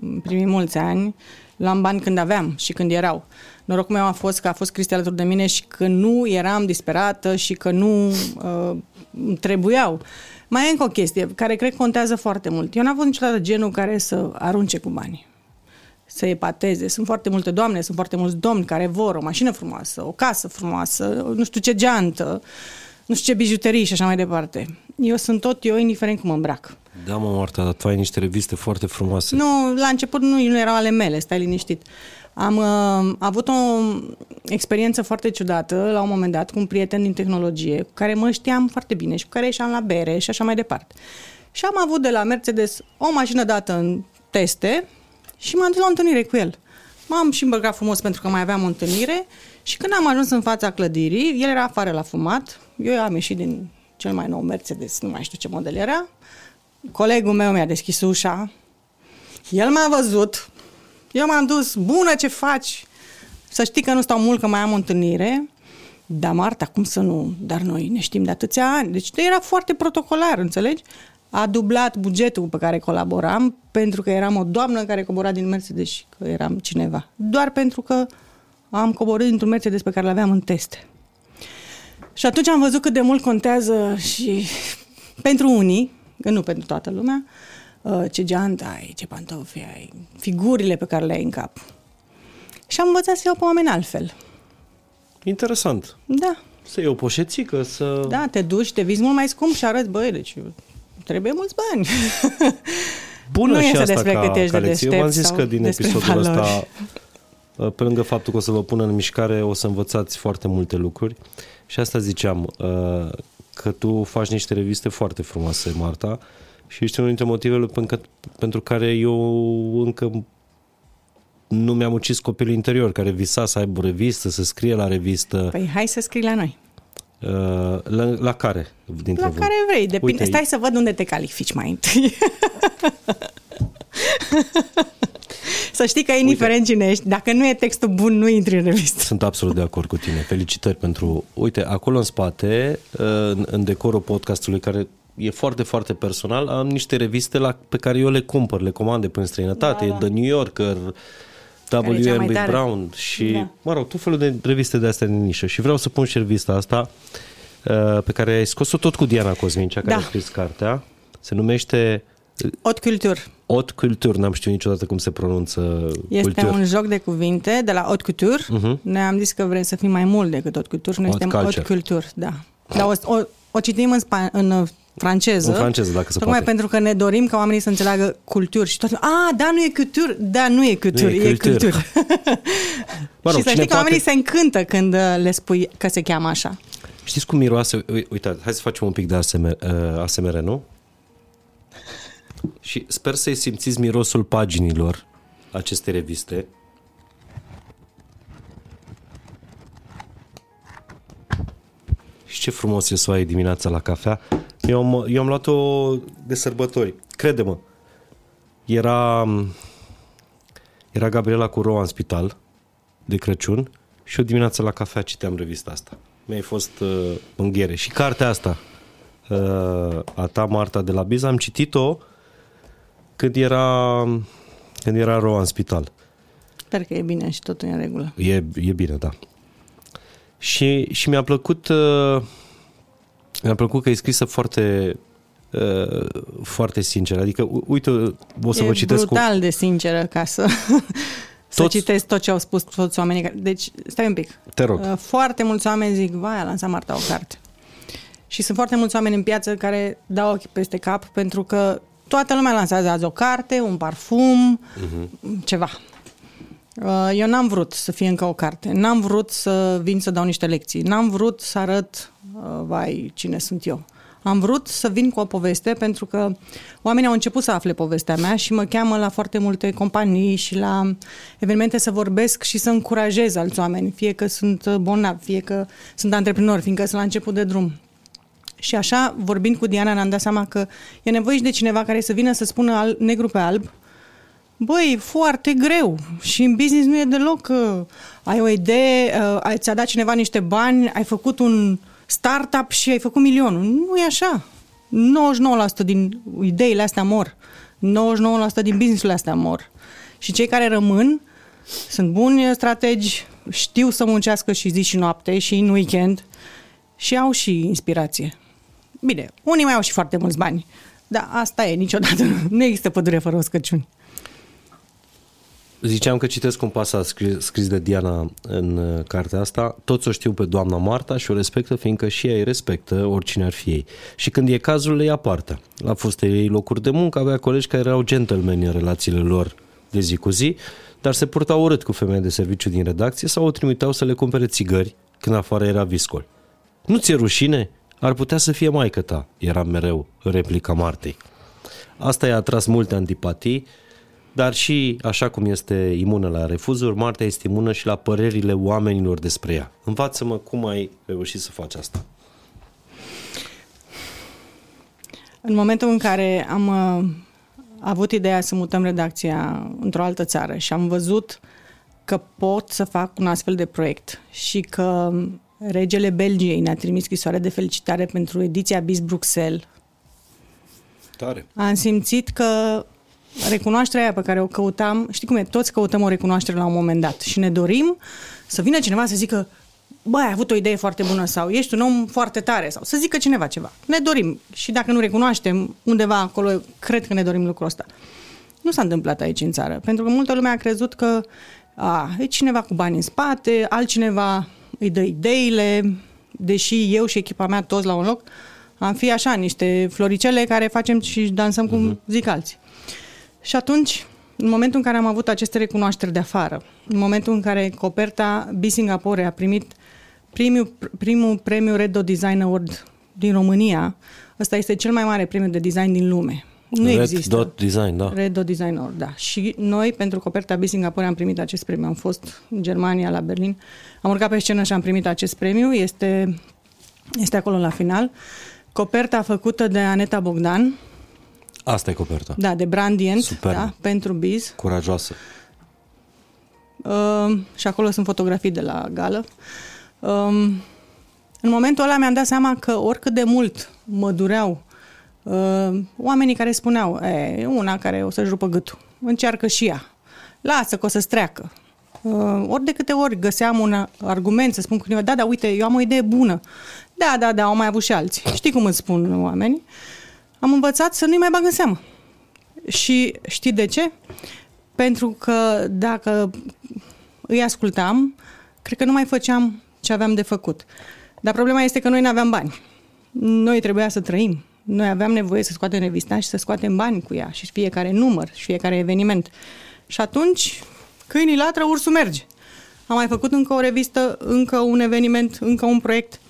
în primii mulți ani, luam bani când aveam și când erau. Norocul meu a fost că a fost Cristi alături de mine și că nu eram disperată și că nu uh, îmi trebuiau. Mai e încă o chestie care cred că contează foarte mult. Eu n-am avut niciodată genul care să arunce cu bani să epateze. Sunt foarte multe doamne, sunt foarte mulți domni care vor o mașină frumoasă, o casă frumoasă, nu știu ce geantă, nu știu ce bijuterii și așa mai departe. Eu sunt tot eu, indiferent cum mă îmbrac. Da, mă, Marta, dar tu ai niște reviste foarte frumoase. Nu, la început nu, nu erau ale mele, stai liniștit. Am uh, avut o experiență foarte ciudată la un moment dat cu un prieten din tehnologie cu care mă știam foarte bine și cu care ieșeam la bere și așa mai departe. Și am avut de la Mercedes o mașină dată în teste și m-am dus la o întâlnire cu el. M-am și îmbrăcat frumos pentru că mai aveam o întâlnire și când am ajuns în fața clădirii, el era afară la fumat, eu am ieșit din cel mai nou Mercedes, nu mai știu ce model era, colegul meu mi-a deschis ușa, el m-a văzut, eu m-am dus, bună ce faci, să știi că nu stau mult, că mai am o întâlnire, dar Marta, cum să nu? Dar noi ne știm de atâția ani. Deci era foarte protocolar, înțelegi? A dublat bugetul pe care colaboram pentru că eram o doamnă care cobora din Mercedes și că eram cineva. Doar pentru că am coborât dintr-un Mercedes pe care l-aveam în teste. Și atunci am văzut cât de mult contează și pentru unii, că nu pentru toată lumea, uh, ce geantă ai, ce pantofi ai, figurile pe care le ai în cap. Și am învățat să iau pe oameni altfel. Interesant. Da, Să iei o poșețică, să... da, te duci, te vizi mult mai scump și arăți, băi, deci trebuie mulți bani. Bună nu și este asta despre ca, cât ești ca de lecție. Eu deștept v-am zis sau că din despre episodul valori. ăsta, uh, pe lângă faptul că o să vă pună în mișcare, o să învățați foarte multe lucruri. Și asta ziceam, uh, că tu faci niște reviste foarte frumoase, Marta, și ești unul dintre motivele pentru, pentru care eu încă nu mi-am ucis copilul interior, care visa să aibă o revistă, să scrie la revistă. Păi hai să scrii la noi. Uh, la, la care dintre La voi? care vrei. Depinde. Uite, Stai să văd unde te califici mai întâi. să știi că indiferent cine ești, dacă nu e textul bun, nu intri în revistă. Sunt absolut de acord cu tine. Felicitări pentru... Uite, acolo în spate, în, în decorul podcastului, care e foarte, foarte personal, am niște reviste la, pe care eu le cumpăr, le comand de prin străinătate, Da, da. The New Yorker, Care e cea mai W.M.B. tare. Brown și, Da. mă rog, tot felul de reviste de astea din nișă. Și vreau să pun și revista asta uh, pe care ai scos-o tot cu Diana Cosmin, cea care Da. a scris cartea. Se numește Ot cultur. Haute Culture, n-am știut niciodată cum se pronunță Este culture. un joc de cuvinte de la haute couture. Mhm. Noi am zis că vrem să fim mai mult decât haute couture și noi Haute suntem haute culture. culture. Da. Dar o, o, o citim în, spa, în uh, franceză. În franceză, dacă se Tocmai poate. pentru că ne dorim ca oamenii să înțeleagă culturi și toată A, da, nu e cultură. Da, nu e cultură, Nu e e cultură. cultură. Mă rog, și să cine știi că poate- oamenii se încântă când uh, le spui că se cheamă așa. Știți cum miroase? Ui- Uitați, hai să facem un pic de ASMR, uh, ASMR nu? Și sper să-i simțiți mirosul paginilor acestei reviste. Și ce frumos e soare dimineața la cafea. Eu am, eu am luat-o de sărbători. Crede-mă. Era, era Gabriela cu Roa în spital de Crăciun și o dimineață la cafea citeam revista asta. Mi-ai fost uh, mânghiere. Și cartea asta, uh, a ta, Marta, de la Biz, am citit-o când era, când era Roa în spital. Sper că e bine și totul e în regulă. E, e bine, da. Și, și mi-a plăcut uh, mi-a plăcut că e scrisă foarte uh, foarte sincer. Adică, u- uite, o să e vă citesc cu... brutal de sinceră ca să, să Toți- citesc tot ce au spus toți oamenii. care- Deci, stai un pic. Te rog. Uh, Foarte mulți oameni zic, vai, a lansat Marta o carte. Și sunt foarte mulți oameni în piață care dau ochii peste cap pentru că toată lumea lansează azi o carte, un parfum, Mhm. ceva. Uh, Eu n-am vrut să fie încă o carte, n-am vrut să vin să dau niște lecții, n-am vrut să arăt, uh, vai, cine sunt eu. Am vrut să vin cu o poveste pentru că oamenii au început să afle povestea mea și mă cheamă la foarte multe companii și la evenimente să vorbesc și să încurajez alți oameni, fie că sunt uh, bolnavi, fie că sunt antreprenori, fiindcă sunt la început de drum. Și așa, vorbind cu Diana, ne-am dat seama că e nevoie și de cineva care să vină să spună al, negru pe alb, Băi, e foarte greu și în business nu e deloc că ai o idee, uh, ai- ți-a dat cineva niște bani, ai făcut un startup și ai făcut milionul. Nu e așa. 99% din ideile astea mor. 99% din businessurile astea mor. Și cei care rămân sunt buni strategi, știu să muncească și zi și noapte și în weekend și au și inspirație. Bine, unii mai au și foarte mulți bani, dar asta e, niciodată nu există pădure fără uscăciuni. Ziceam că citesc un pasaj scris, scris de Diana în uh, cartea asta. Toți o știu pe doamna Marta și o respectă, fiindcă și ea îi respectă, oricine ar fi ei. Și când e cazul, le ia partea. La foste ei locuri de muncă, avea colegi care erau gentlemen în relațiile lor de zi cu zi, dar se purtau urât cu femeia de serviciu din redacție sau o trimiteau să le cumpere țigări când afară era viscol. Nu ți-e rușine? Ar putea să fie maică ta, era mereu replica Martei. Asta i-a atras multe antipatii, dar și, așa cum este imună la refuzuri, Marta este imună și la părerile oamenilor despre ea. Învață-mă cum ai reușit să faci asta. În momentul în care am uh, avut ideea să mutăm redacția într-o altă țară și am văzut că pot să fac un astfel de proiect și că regele Belgiei ne-a trimis scrisoare de felicitare pentru ediția BIS Bruxelles, Tare. am simțit că recunoașterea aia pe care o căutam, știi cum e, toți căutăm o recunoaștere la un moment dat și ne dorim să vină cineva să zică băi, ai avut o idee foarte bună sau ești un om foarte tare sau să zică cineva ceva. Ne dorim și dacă nu recunoaștem undeva acolo, cred că ne dorim lucrul ăsta. Nu s-a întâmplat aici în țară, pentru că multă lume a crezut că a, e cineva cu bani în spate, altcineva îi dă ideile, deși eu și echipa mea toți la un loc Am fi așa, niște floricele care facem și dansăm cum uh-huh. zic alții. Și atunci, în momentul în care am avut aceste recunoașteri de afară, în momentul în care coperta B Singapore a primit primul, primul premiu Red Dot Design Award din România, ăsta este cel mai mare premiu de design din lume. Nu Red există. Dot Design, da. Red Dot Design Award, da. Și noi, pentru coperta B Singapore, am primit acest premiu. Am fost în Germania, la Berlin. Am urcat pe scenă și am primit acest premiu. Este, este acolo la final. Coperta făcută de Aneta Bogdan, Asta e coperta. da, de Brandient, Superb. da, pentru Biz. Curajoasă. Uh, și acolo sunt fotografii de la gală. Um, în momentul ăla mi-am dat seama că oricât de mult mă dureau uh, oamenii care spuneau, e, una care o să-și rupă gâtul, încearcă și ea, lasă că o să-ți treacă. Uh, ori de câte ori găseam un argument să spun cuiva, da, da, uite, eu am o idee bună. Da, da, da, au mai avut și alții. Știi cum îți spun oamenii? Am învățat să nu-i mai bag în seamă. Și știi de ce? Pentru că dacă îi ascultam, cred că nu mai făceam ce aveam de făcut. Dar problema este că noi nu aveam bani. Noi trebuia să trăim. Noi aveam nevoie să scoatem revista și să scoatem bani cu ea și fiecare număr și fiecare eveniment. Și atunci, câinii latră, ursul merge. Am mai făcut încă o revistă, încă un eveniment, încă un proiect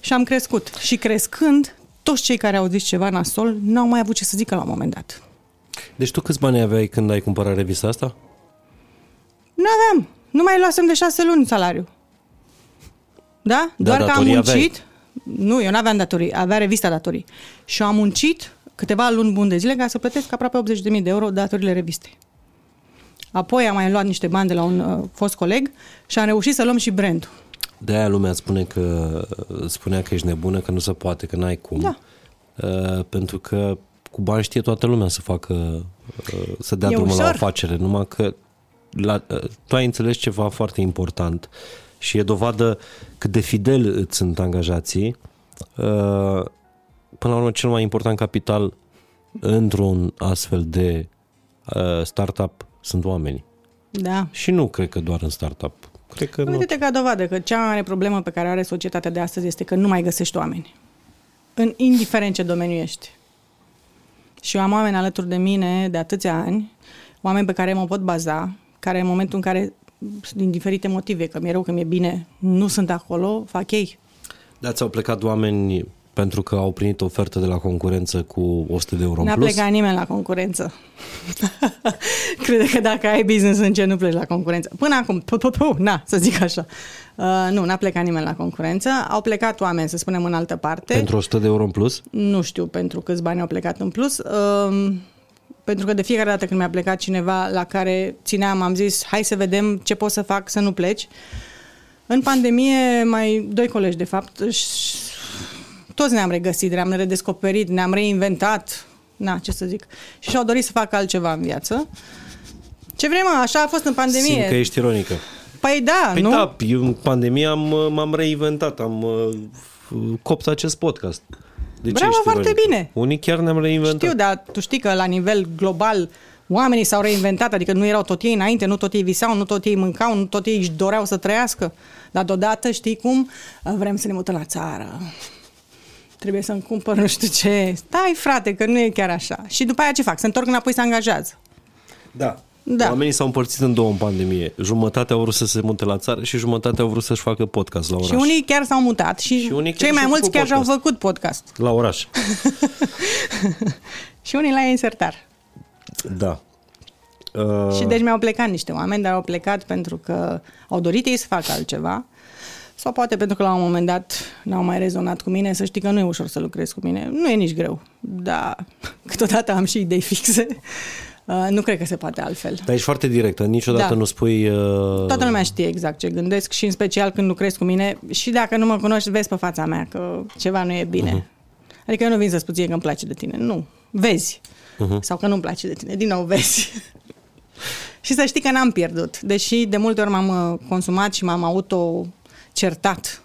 și am crescut. Și crescând, toți cei care au zis ceva nasol n-au mai avut ce să zică la un moment dat. Deci tu câți bani aveai când ai cumpărat revista asta? Nu aveam. Nu mai luasem de șase luni salariu. Da? Da, Doar că am datorii muncit. aveai. Nu, eu nu aveam datorii. Avea revista datorii. Și am muncit câteva luni bune de zile ca să plătesc aproape 80.000 de euro datorile revistei. Apoi am mai luat niște bani de la un uh, fost coleg și am reușit să luăm și brandul. De aia lumea spune că, spunea că ești nebună, că nu se poate, că n-ai cum. Da. Uh, pentru că cu bani știe toată lumea să facă, uh, să dea E drumul la ușor. afacere, numai că la, uh, tu ai înțeles ceva foarte important și e dovadă cât de fidel îți sunt angajații. Uh, până la urmă, cel mai important capital într-un astfel de uh, startup sunt oamenii. Da. Și nu cred că doar în startup. Cred că nu. Uite-te ca dovadă că cea mai mare problemă pe care o are societatea de astăzi este că nu mai găsești oameni. În indiferent ce domeniu ești. Și eu am oameni alături de mine de atâția ani, oameni pe care mă pot baza, care în momentul în care, din diferite motive, că mi-e rău, că mi-e bine, nu sunt acolo, fac ei. Da, ți-au plecat oameni pentru că au primit ofertă de la concurență cu 100 de euro în N-a plus? plecat nimeni la concurență. Crede că dacă ai business în ce nu pleci la concurență. Până acum, pu, pu, pu, na, să zic așa. Uh, nu, n-a plecat nimeni la concurență. Au plecat oameni, să spunem, în altă parte. Pentru 100 de euro în plus? Nu știu pentru câți bani au plecat în plus. Um, pentru că de fiecare dată când mi-a plecat cineva la care țineam, am zis, hai să vedem ce pot să fac să nu pleci. În pandemie, mai doi colegi, de fapt, și toți ne-am regăsit, ne-am redescoperit, ne-am reinventat, na, ce să zic, și și-au dorit să facă altceva în viață. Ce vrem, mă, așa a fost în pandemie. Simt că ești ironică. Păi da, Păi nu? da, eu în pandemie am, m-am reinventat, am uh, copt acest podcast. De ce Bravo, ești foarte ironică? bine. Unii chiar ne-am reinventat. Știu, dar tu știi că la nivel global oamenii s-au reinventat, adică nu erau tot ei înainte, nu tot ei visau, nu tot ei mâncau, nu tot ei își doreau să trăiască. Dar deodată, știi cum? Vrem să ne mutăm la țară. Trebuie să-mi cumpăr nu știu ce. Stai, frate, că nu e chiar așa. Și după aia ce fac? Se întorc înapoi să angajează. Da. Da. Oamenii s-au împărțit în două în pandemie. Jumătate au vrut să se mute la țară și jumătate au vrut să-și facă podcast la oraș. Și unii chiar s-au mutat și, Și unii chiar cei mai și-au mulți făcut chiar și-au podcast. făcut podcast. La oraș. și unii la insertar. Da. Uh, Și deci mi-au plecat niște oameni, dar au plecat pentru că au dorit ei să facă altceva sau poate pentru că la un moment dat n-au mai rezonat cu mine, să știi că nu e ușor să lucrezi cu mine. Nu e nici greu, dar câteodată am și idei fixe. Uh, nu cred că se poate altfel. Dar ești foarte directă, niciodată Da. nu spui... Uh, Toată lumea știe exact ce gândesc și în special când lucrezi cu mine și dacă nu mă cunoști, vezi pe fața mea că ceva nu e bine. Uh-huh. Adică eu nu vin să spun ție că îmi place de tine. Nu. Vezi. Uh-huh. Sau că nu-mi place de tine. Din nou, vezi. și să știi că n-am pierdut. Deși de multe ori m-am uh, consumat și m-am auto-certat.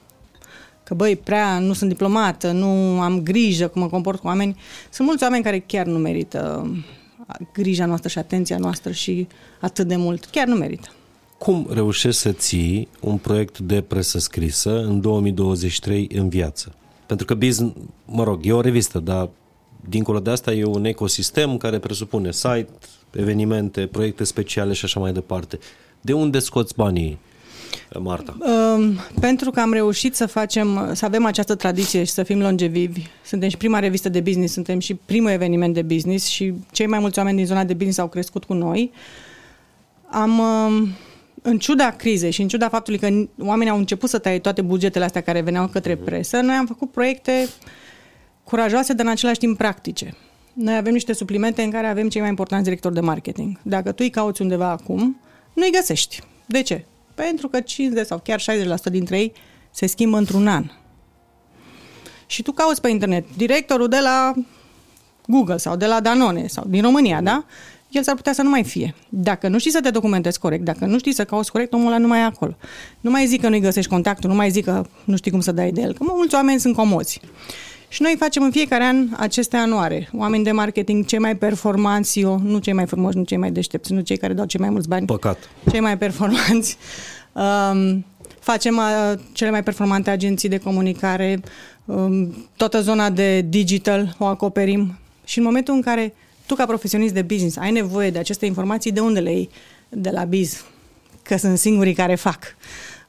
Că băi, prea nu sunt diplomată, nu am grijă cum mă comport cu oameni. Sunt mulți oameni care chiar nu merită uh, grija noastră și atenția noastră și atât de mult. Chiar nu merită. Cum reușești să ții un proiect de presă scrisă în 2023 în viață? Pentru că Biz, mă rog, e o revistă, dar dincolo de asta e un ecosistem care presupune site, evenimente, proiecte speciale și așa mai departe. De unde scoți banii, Marta? Um, pentru că am reușit să facem, să avem această tradiție și să fim longevivi. Suntem și prima revistă de business, suntem și primul eveniment de business și cei mai mulți oameni din zona de business au crescut cu noi. Am, um, în ciuda crizei și în ciuda faptului că oamenii au început să taie toate bugetele astea care veneau către presă, noi am făcut proiecte curajoase, dar în același timp practice. Noi avem niște suplimente în care avem cei mai importanți directori de marketing. Dacă tu îi cauți undeva acum, nu îi găsești. De ce? Pentru că 50 sau chiar 60% dintre ei se schimbă într-un an. Și tu cauți pe internet directorul de la Google sau de la Danone sau din România, da? El s-ar putea să nu mai fie. Dacă nu știi să te documentezi corect, dacă nu știi să cauți corect, omul ăla nu mai e acolo. Nu mai zic că nu-i găsești contactul, nu mai zic că nu știi cum să dai de el, că mulți oameni sunt comozi. Și noi facem în fiecare an aceste anuare. Oameni de marketing, cei mai performanți, eu, nu cei mai frumoși, nu cei mai deștepți, nu cei care dau cei mai mulți bani. Păcat. Cei mai performanți. Um, facem uh, cele mai performante agenții de comunicare, um, toată zona de digital o acoperim. Și în momentul în care tu, ca profesionist de business, ai nevoie de aceste informații, de unde le iei? De la biz, că sunt singurii care fac.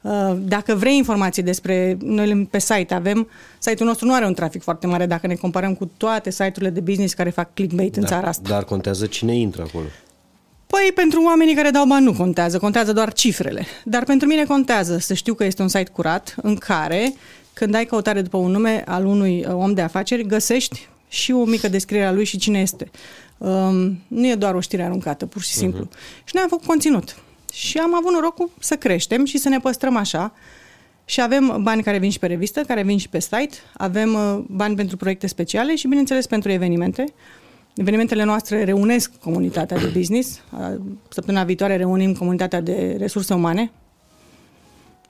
Uh, dacă vrei informații despre noi pe site avem, site-ul nostru nu are un trafic foarte mare dacă ne comparăm cu toate site-urile de business care fac clickbait da, în țara asta. Dar contează cine intră acolo. Păi pentru oamenii care dau bani nu contează, contează doar cifrele. Dar pentru mine contează să știu că este un site curat în care când ai căutare după un nume al unui uh, om de afaceri, găsești și o mică descriere a lui și cine este. Um, nu e doar o știre aruncată, pur și simplu. Uh-huh. Și noi am făcut conținut. Și am avut norocul să creștem și să ne păstrăm așa. Și avem bani care vin și pe revistă, care vin și pe site, avem uh, bani pentru proiecte speciale și, bineînțeles, pentru evenimente. Evenimentele noastre reunesc comunitatea de business. Uh, săptămâna viitoare reunim comunitatea de resurse umane.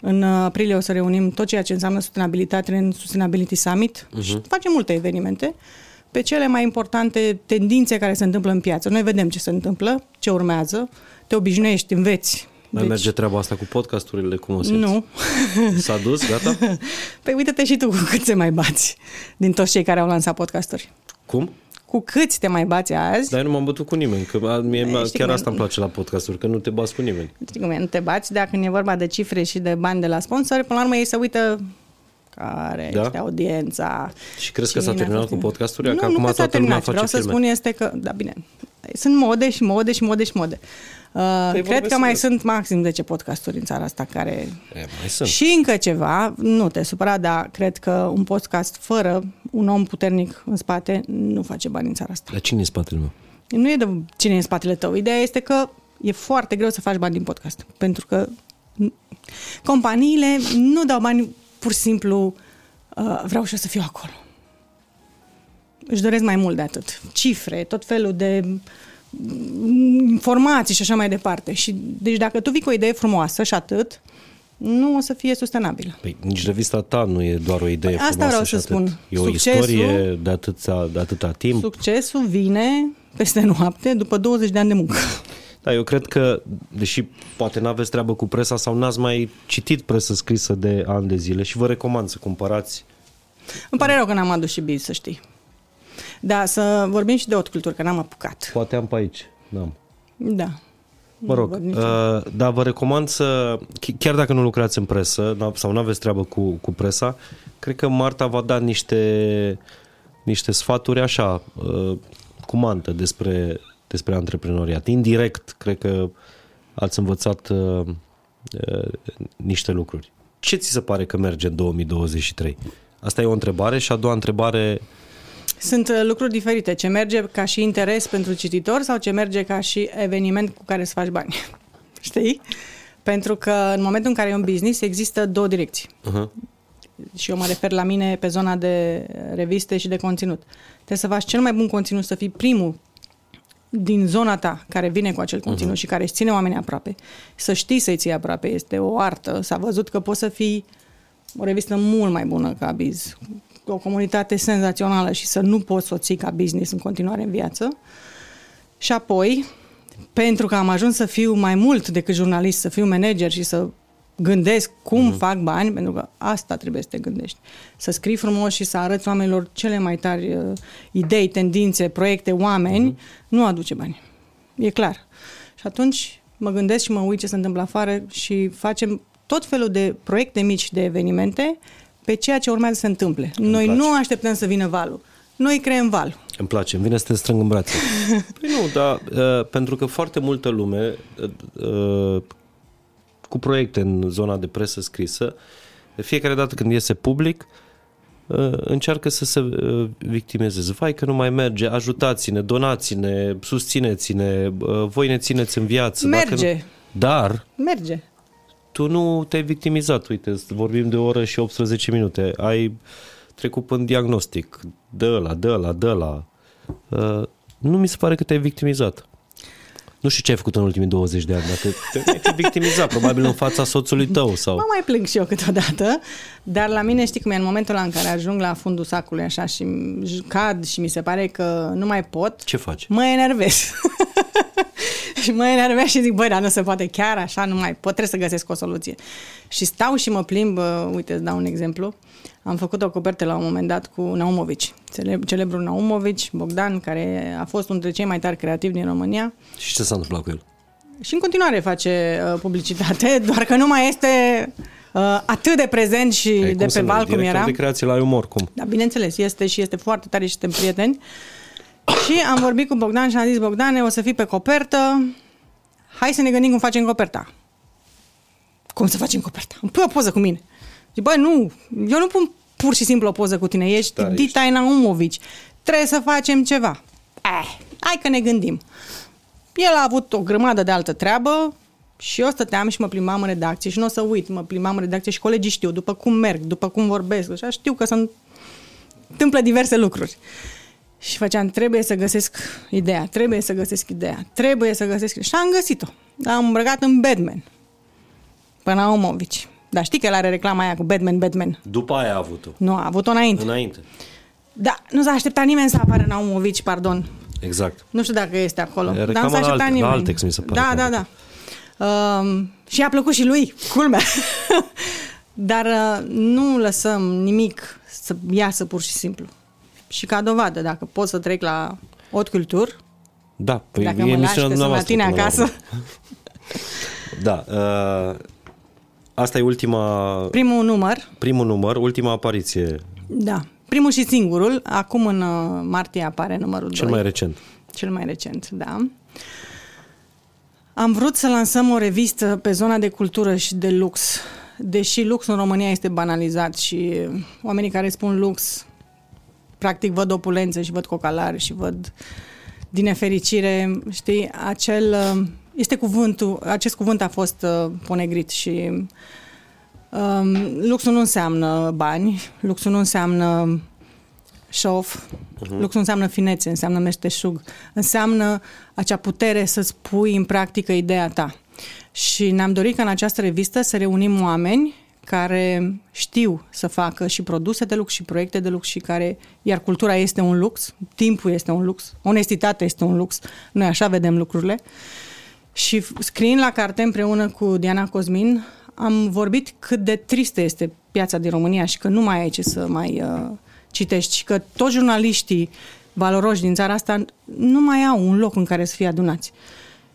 În uh, aprilie o să reunim tot ceea ce înseamnă sustenabilitate în Sustainability Summit uh-huh. și facem multe evenimente pe cele mai importante tendințe care se întâmplă în piață. Noi vedem ce se întâmplă, ce urmează, te obișnuiești, înveți. Mai deci... merge treaba asta cu podcasturile? Cum o simți? Nu. S-a dus? Gata? Păi uite-te și tu cu cât se mai bați din toți cei care au lansat podcasturi. Cum? Cu câți te mai bați azi? Dar eu nu m-am bătut cu nimeni, că mie Ei, chiar asta îmi place la podcasturi, că nu te bați cu nimeni. Știi cum e, nu te bați, dacă când e vorba de cifre și de bani de la sponsori, până la urmă ei se uită care da? este audiența. Și crezi că s-a terminat cu podcasturile? Nu, că nu acum că s-a terminat. Vreau filme. să spun este că, da, bine, sunt mode și mode și mode și mode. Uh, păi cred că mai eu. sunt maxim 10 podcasturi în țara asta care... E, mai sunt. Și încă ceva, nu te supăra, dar cred că un podcast fără un om puternic în spate nu face bani în țara asta. Dar cine e în spatele meu? Nu e de cine e în spatele tău. Ideea este că e foarte greu să faci bani din podcast. Pentru că companiile nu dau bani pur și simplu uh, vreau și eu să fiu acolo. Își doresc mai mult de atât. Cifre, tot felul de informații și așa mai departe. Și, deci dacă tu vii cu o idee frumoasă și atât, nu o să fie sustenabilă. Păi nici revista ta nu e doar o idee păi, frumoasă Asta vreau să atât. spun. E o Succesul, istorie de atâta, de atâta timp. Succesul vine peste noapte după 20 de ani de muncă. Da, eu cred că, deși poate n-aveți treabă cu presa sau n-ați mai citit presă scrisă de ani de zile și vă recomand să cumpărați. Îmi pare rău că n-am adus și biz, să știi. Da, să vorbim și de o cultură, că n-am apucat. Poate am pe aici, n-am. Da. Mă rog, uh, dar vă recomand să, chiar dacă nu lucrați în presă sau nu aveți treabă cu, cu presa, cred că Marta va da niște, niște sfaturi așa, uh, cu mantă despre, despre antreprenoriat. Indirect, cred că ați învățat uh, uh, niște lucruri. Ce ți se pare că merge în 2023? Asta e o întrebare și a doua întrebare sunt uh, lucruri diferite. Ce merge ca și interes pentru cititor sau ce merge ca și eveniment cu care să faci bani. Știi? Pentru că în momentul în care e un business există două direcții. Uh-huh. Și eu mă refer la mine pe zona de reviste și de conținut. Trebuie să faci cel mai bun conținut, să fii primul din zona ta care vine cu acel conținut uh-huh. și care își ține oamenii aproape. Să știi să-i ții aproape. Este o artă. S-a văzut că poți să fii o revistă mult mai bună ca Biz, o comunitate senzațională și să nu poți să o ții ca business în continuare în viață. Și apoi, pentru că am ajuns să fiu mai mult decât jurnalist, să fiu manager și să gândesc cum uh-huh. fac bani, pentru că asta trebuie să te gândești. Să scrii frumos și să arăți oamenilor cele mai tari uh, idei, tendințe, proiecte, oameni, uh-huh. nu aduce bani. E clar. Și atunci mă gândesc și mă uit ce se întâmplă afară și facem tot felul de proiecte mici, de evenimente, pe ceea ce urmează să se întâmple. Îmi Noi place. nu așteptăm să vină valul. Noi creăm val. Îmi place, îmi vine să te strâng în brațe. păi nu, dar uh, pentru că foarte multă lume uh, uh, cu proiecte în zona de presă scrisă, de fiecare dată când iese public, uh, încearcă să se uh, victimeze. Vai că nu mai merge, ajutați-ne, donați-ne, susțineți-ne, uh, voi ne țineți în viață. Merge. Dacă nu... Dar... Merge. Tu nu te-ai victimizat, uite, vorbim de o oră și 18 minute. Ai trecut în diagnostic, dă la, dă la, dă la. Nu mi se pare că te-ai victimizat. Nu știu ce ai făcut în ultimii 20 de ani, dacă te-ai victimizat, probabil în fața soțului tău. sau. Mă mai plâng și eu câteodată, dar la mine știi cum e, în momentul ăla în care ajung la fundul sacului așa și cad și mi se pare că nu mai pot. Ce faci? Mă enervez. și mă enervez și zic, băi, dar nu se poate chiar așa, nu mai pot, trebuie să găsesc o soluție. Și stau și mă plimb, uite, îți dau un exemplu. Am făcut o copertă la un moment dat cu Naumovici, celebrul Naumovici, Bogdan, care a fost unul dintre cei mai tari creativi din România. Și ce s-a întâmplat cu el? Și în continuare face uh, publicitate, doar că nu mai este uh, atât de prezent și Ei, de pe val cum era. de creație la umor, cum? Da, bineînțeles, este și este foarte tare și suntem prieteni. Și am vorbit cu Bogdan și am zis, Bogdane, o să fii pe copertă, hai să ne gândim cum facem coperta. Cum să facem coperta? Îmi pui o poză cu mine. Zic, băi, nu, eu nu pun pur și simplu o poză cu tine, ești da, Dita Naumovici, trebuie să facem ceva. Eh, hai că ne gândim. El a avut o grămadă de altă treabă și eu stăteam și mă plimbam în redacție și nu o să uit, mă plimbam în redacție și colegii știu, după cum merg, după cum vorbesc, așa știu că se întâmplă diverse lucruri. Și făceam, trebuie să găsesc ideea, trebuie să găsesc ideea, trebuie să găsesc Și am găsit-o. Am îmbrăcat în Batman. Până la Omovici. Dar știi că el are reclama aia cu Batman, Batman. După aia a avut-o. Nu, a avut-o înainte. Înainte. Da, nu s-a așteptat nimeni să apară Naumovici, pardon. Exact. Nu știu dacă este acolo. E dar nu s-a așteptat nimeni. La Altex, mi se pare. Da, da, da. Uh, și a plăcut și lui, culmea. dar uh, nu lăsăm nimic să iasă pur și simplu. Și ca dovadă, dacă pot să trec la haute culture, da, păi dacă mă lași că sunt la tine acasă. da, uh, Asta e ultima... Primul număr. Primul număr, ultima apariție. Da. Primul și singurul. Acum în uh, martie apare numărul Cel 2. mai recent. Cel mai recent, da. Am vrut să lansăm o revistă pe zona de cultură și de lux. Deși luxul în România este banalizat și oamenii care spun lux practic văd opulență și văd cocalare și văd din nefericire, știi, acel uh, este cuvântul, acest cuvânt a fost uh, ponegrit și um, luxul nu înseamnă bani, luxul nu înseamnă show-off, uh-huh. luxul nu înseamnă finețe, înseamnă meșteșug, înseamnă acea putere să-ți pui în practică ideea ta. Și ne-am dorit ca în această revistă să reunim oameni care știu să facă și produse de lux și proiecte de lux și care, iar cultura este un lux, timpul este un lux, onestitatea este un lux, noi așa vedem lucrurile. Și scriind la carte împreună cu Diana Cosmin, am vorbit cât de tristă este piața din România și că nu mai ai ce să mai uh, citești și că toți jurnaliștii valoroși din țara asta nu mai au un loc în care să fie adunați.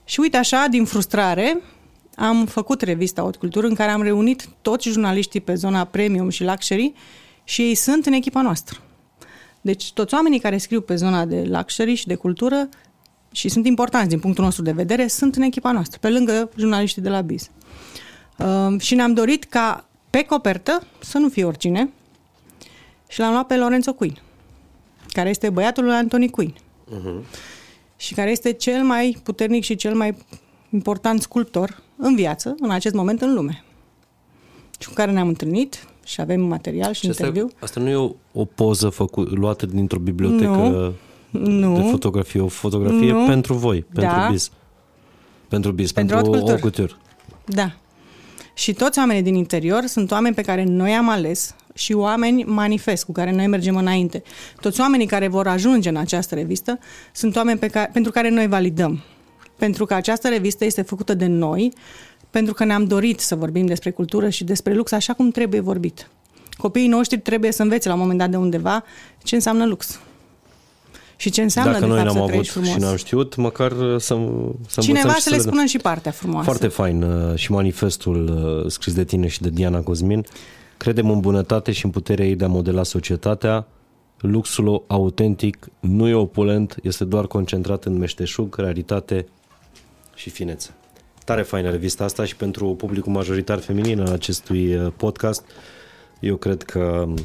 Și uite așa, din frustrare, am făcut revista Haute Cultură în care am reunit toți jurnaliștii pe zona premium și luxury și ei sunt în echipa noastră. Deci toți oamenii care scriu pe zona de luxury și de cultură și sunt importanți din punctul nostru de vedere, sunt în echipa noastră, pe lângă jurnaliștii de la BIS. Uh, și ne-am dorit ca pe copertă să nu fie oricine și l-am luat pe Lorenzo Queen, care este băiatul lui Anthony Queen uh-huh. și care este cel mai puternic și cel mai important sculptor în viață, în acest moment în lume. Și cu care ne-am întâlnit și avem material și, și interviu. Asta, asta nu e o, o poză făcut, luată dintr-o bibliotecă nu, nu. de fotografie, o fotografie nu. pentru voi, pentru da. biz. Pentru biz, pentru, pentru o cultură. Da. Și toți oamenii din interior sunt oameni pe care noi am ales și oameni manifest cu care noi mergem înainte. Toți oamenii care vor ajunge în această revistă sunt oameni pe care, pentru care noi validăm pentru că această revistă este făcută de noi pentru că ne-am dorit să vorbim despre cultură și despre lux așa cum trebuie vorbit. Copiii noștri trebuie să învețe la un moment dat de undeva ce înseamnă lux. Și ce înseamnă, Dacă de noi fapt, n-am să avut trăiești frumos. și n-am știut, măcar să, să învățăm Cineva și să le le dăm. spună și partea frumoasă. Foarte fain uh, și manifestul uh, scris de tine și de Diana Cosmin. Credem în bunătate și în puterea ei de a modela societatea. Luxul autentic nu e opulent, este doar concentrat în meșteșug, raritate și finețe. Tare faină revista asta și pentru publicul majoritar feminin al acestui uh, podcast. Eu cred că, um,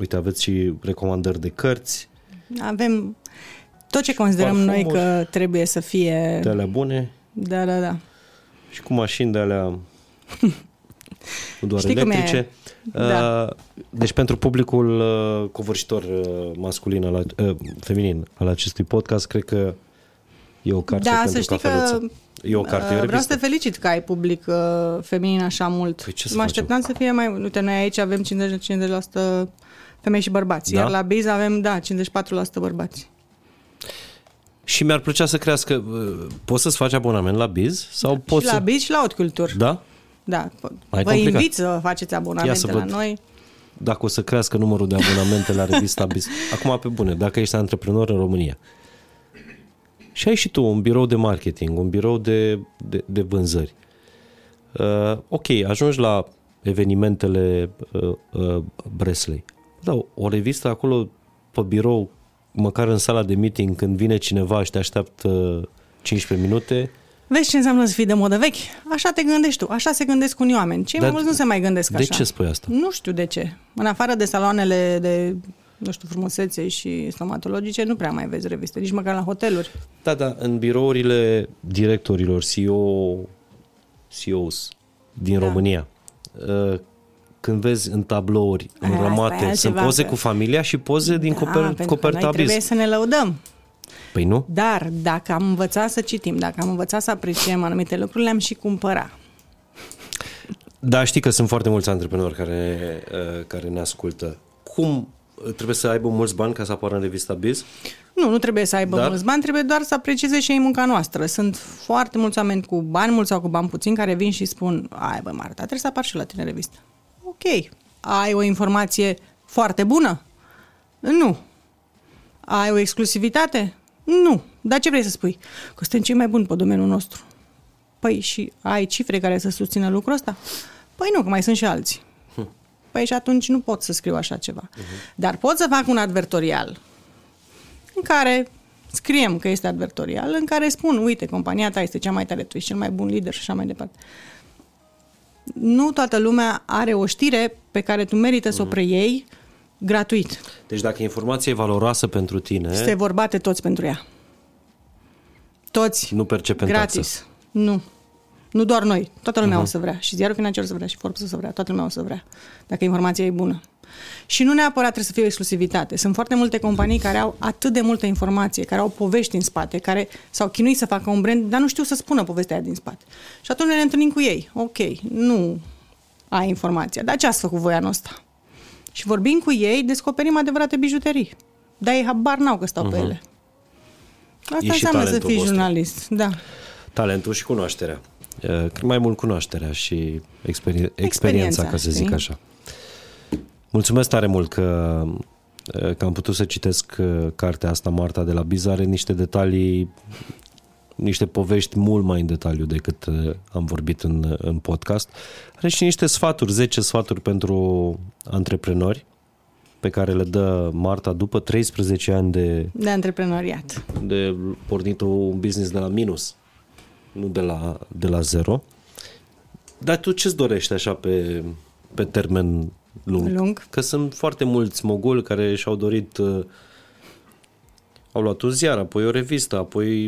uite, aveți și recomandări de cărți, Avem tot ce considerăm Parfumuri. noi că trebuie să fie... de alea bune Da, da, da. și cu mașini de alea nu doar Știi cum e? electrice. Da. Uh, Deci pentru publicul uh, covârșitor uh, masculin, al, uh, feminin al acestui podcast, cred că e o carte Da, pentru să știi că cafeluță. E o carte, e o uh, vreau să revistă. te felicit că ai public uh, feminin așa mult. Păi ce să mă așteptam să fie mai... Uite, noi aici avem 50-50% femei și bărbați, Da? iar la Biz avem, da, 54% bărbați. Și mi-ar plăcea să crească... uh, Poți să-ți faci abonament la Biz? Sau poți și la să... Biz și la Haute Culture. Da? Da. Mai Vă complicat. invit să faceți abonamente Ia să la văd. noi. Dacă o să crească numărul de abonamente la revista Biz. Acum, pe bune, dacă ești antreprenor în România și ai și tu un birou de marketing, un birou de, de, de vânzări. Uh, ok, ajungi la evenimentele uh, uh, Bresley. Da, o revistă acolo pe birou, măcar în sala de meeting, când vine cineva și te așteaptă 15 minute, Vezi ce înseamnă să fii de modă vechi? Așa te gândești tu, așa se gândesc unii oameni. Cei mai Dar mulți nu se mai gândesc de așa. ce spui asta? Nu știu de ce. În afară de saloanele de, nu știu, frumusețe și stomatologice, nu prea mai vezi reviste, nici măcar la hoteluri. Da, da, în birourile directorilor, CEO, CEOs din Da. România, uh, când vezi în tablouri Aia, asta înramate, e sunt altceva, poze că- cu familia și poze din da, coper, pentru că coperta noi trebuie biz. să ne lăudăm. Păi nu? Dar dacă am învățat să citim, dacă am învățat să apreciem anumite lucruri, le-am și cumpăra. Da, știi că sunt foarte mulți antreprenori care, uh, care ne ascultă. Cum uh, trebuie să aibă mulți bani ca să apară în revista Biz? Nu, nu trebuie să aibă Dar- mulți bani, trebuie doar să aprecieze și ei munca noastră. Sunt foarte mulți oameni cu bani mulți sau cu bani puțini care vin și spun ai bă, Marta, trebuie să apar și la tine în revistă. Ok. Ai o informație foarte bună? Nu. Ai o exclusivitate? Nu. Dar ce vrei să spui? Că suntem cei mai buni pe domeniul nostru. Păi și ai cifre care să susțină lucrul ăsta? Păi nu, că mai sunt și alții. Păi și atunci nu pot să scriu așa ceva. Dar pot să fac un advertorial în care scriem că este advertorial, în care spun, uite, compania ta este cea mai tare, tu ești cel mai bun lider și așa mai departe. Nu toată lumea are o știre pe care tu merită să o preiei gratuit. Deci dacă informația e valoroasă pentru tine, Se vor bate toți pentru ea. Toți. nu percepem Gratis. taxă. Nu. Nu doar noi. Toată lumea uh-huh. o să vrea. Și ziarul financiar o să vrea. Și Forbes o să vrea. Toată lumea o să vrea. Dacă informația e bună. Și nu neapărat trebuie să fie o exclusivitate. Sunt foarte multe companii care au atât de multă informație, care au povești în spate, care s-au chinuit să facă un brand, dar nu știu să spună povestea aia din spate. Și atunci ne întâlnim cu ei. Ok, nu ai informația. Dar ce ați făcut voi anul ăsta? Și vorbind cu ei, descoperim adevărate bijuterii. Dar ei habar n-au că stau uh-huh. pe ele. Asta E și înseamnă să talentul fii vostru. jurnalist. Da. Talentul și cunoașterea. Uh, Mai mult cunoașterea și experi- experiența, ca să zic știi? așa. Mulțumesc tare mult că, uh, că am putut să citesc uh, cartea asta, Marta de la Biz. Are niște detalii, niște povești mult mai în detaliu decât uh, am vorbit în, în podcast. Are și niște sfaturi, 10 sfaturi pentru antreprenori pe care le dă Marta după 13 ani de, De antreprenoriat. de pornit un business de la minus, nu de la, de la zero. Dar tu ce-ți dorești așa pe, pe termen lung? Lung. Că sunt foarte mulți moguli care și-au dorit, uh, au luat un ziar, apoi o revistă, apoi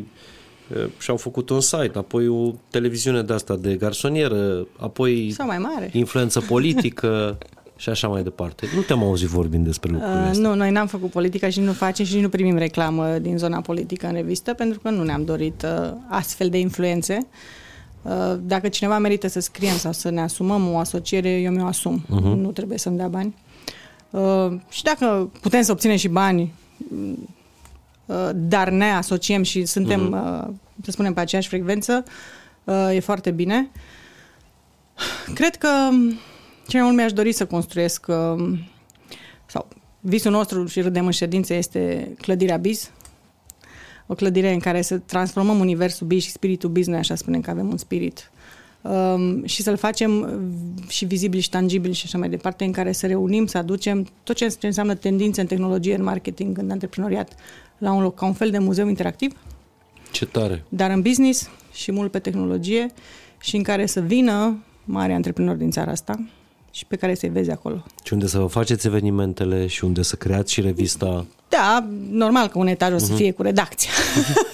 uh, și-au făcut un site, apoi o televiziune de asta de garsonieră, apoi Sau mai mare. influență politică și așa mai departe. Nu te-am auzit vorbind despre lucrurile Uh, astea. nu, noi n-am făcut politică și nu facem și nu primim reclamă din zona politică în revistă pentru că nu ne-am dorit uh, astfel de influențe. Uh, dacă cineva merită să scriem sau să ne asumăm o asociere, eu mi-o asum. Uh-huh. Nu trebuie să-mi dea bani. Uh, și dacă putem să obținem și bani, uh, dar ne asociem și suntem, uh-huh. uh, să spunem, pe aceeași frecvență, uh, e foarte bine. Cred că ce mai mult mi-aș dori să construiesc, uh, sau visul nostru și râdem în ședințe, este clădirea Biz. O clădire în care să transformăm universul Biz și spiritul Biz, noi așa spunem că avem un spirit um, și să-l facem și vizibil și tangibil și așa mai departe, în care să reunim, să aducem tot ce înseamnă tendințe în tehnologie, în marketing, în antreprenoriat, la un loc, ca un fel de muzeu interactiv. Ce tare! Dar în business și mult pe tehnologie și în care să vină mari antreprenori din țara asta și pe care să-i vezi acolo. Și unde să vă faceți evenimentele și unde să creați și revista? Da, normal că un etaj o să uh-huh. fie cu redacția.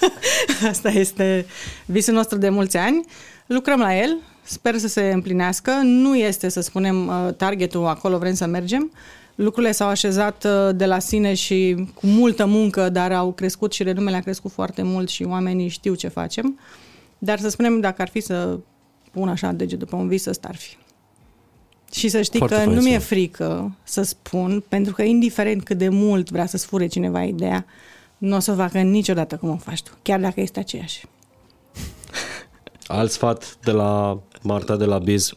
Asta este visul nostru de mulți ani. Lucrăm la el, sper să se împlinească. Nu este, să spunem, uh, targetul acolo vrem să mergem. Lucrurile s-au așezat uh, de la sine și cu multă muncă, dar au crescut și renumele a crescut foarte mult și oamenii știu ce facem. Dar să spunem, dacă ar fi să pun așa deget după un vis, ăsta ar fi. Și să știi Foarte că nu mi-e frică să spun, pentru că indiferent cât de mult vrea să-ți fure cineva ideea, nu o să o facă niciodată cum o faci tu, chiar dacă este aceeași. Alt sfat de la Marta de la Biz.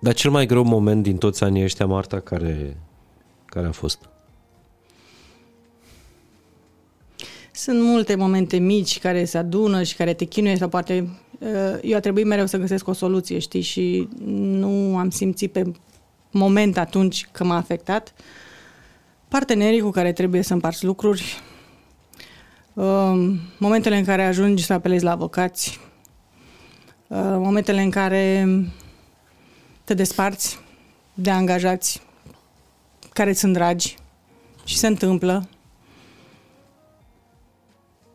Dar cel mai greu moment din toți anii ăștia, Marta, care, care a fost? Sunt multe momente mici care se adună și care te chinuie sau poate uh, eu a trebuit mereu să găsesc o soluție, știi, și nu am simțit pe moment atunci că m-a afectat. Partenerii cu care trebuie să împarți lucruri, uh, momentele în care ajungi să apelezi la avocați, uh, momentele în care te desparți de angajați care sunt dragi și se întâmplă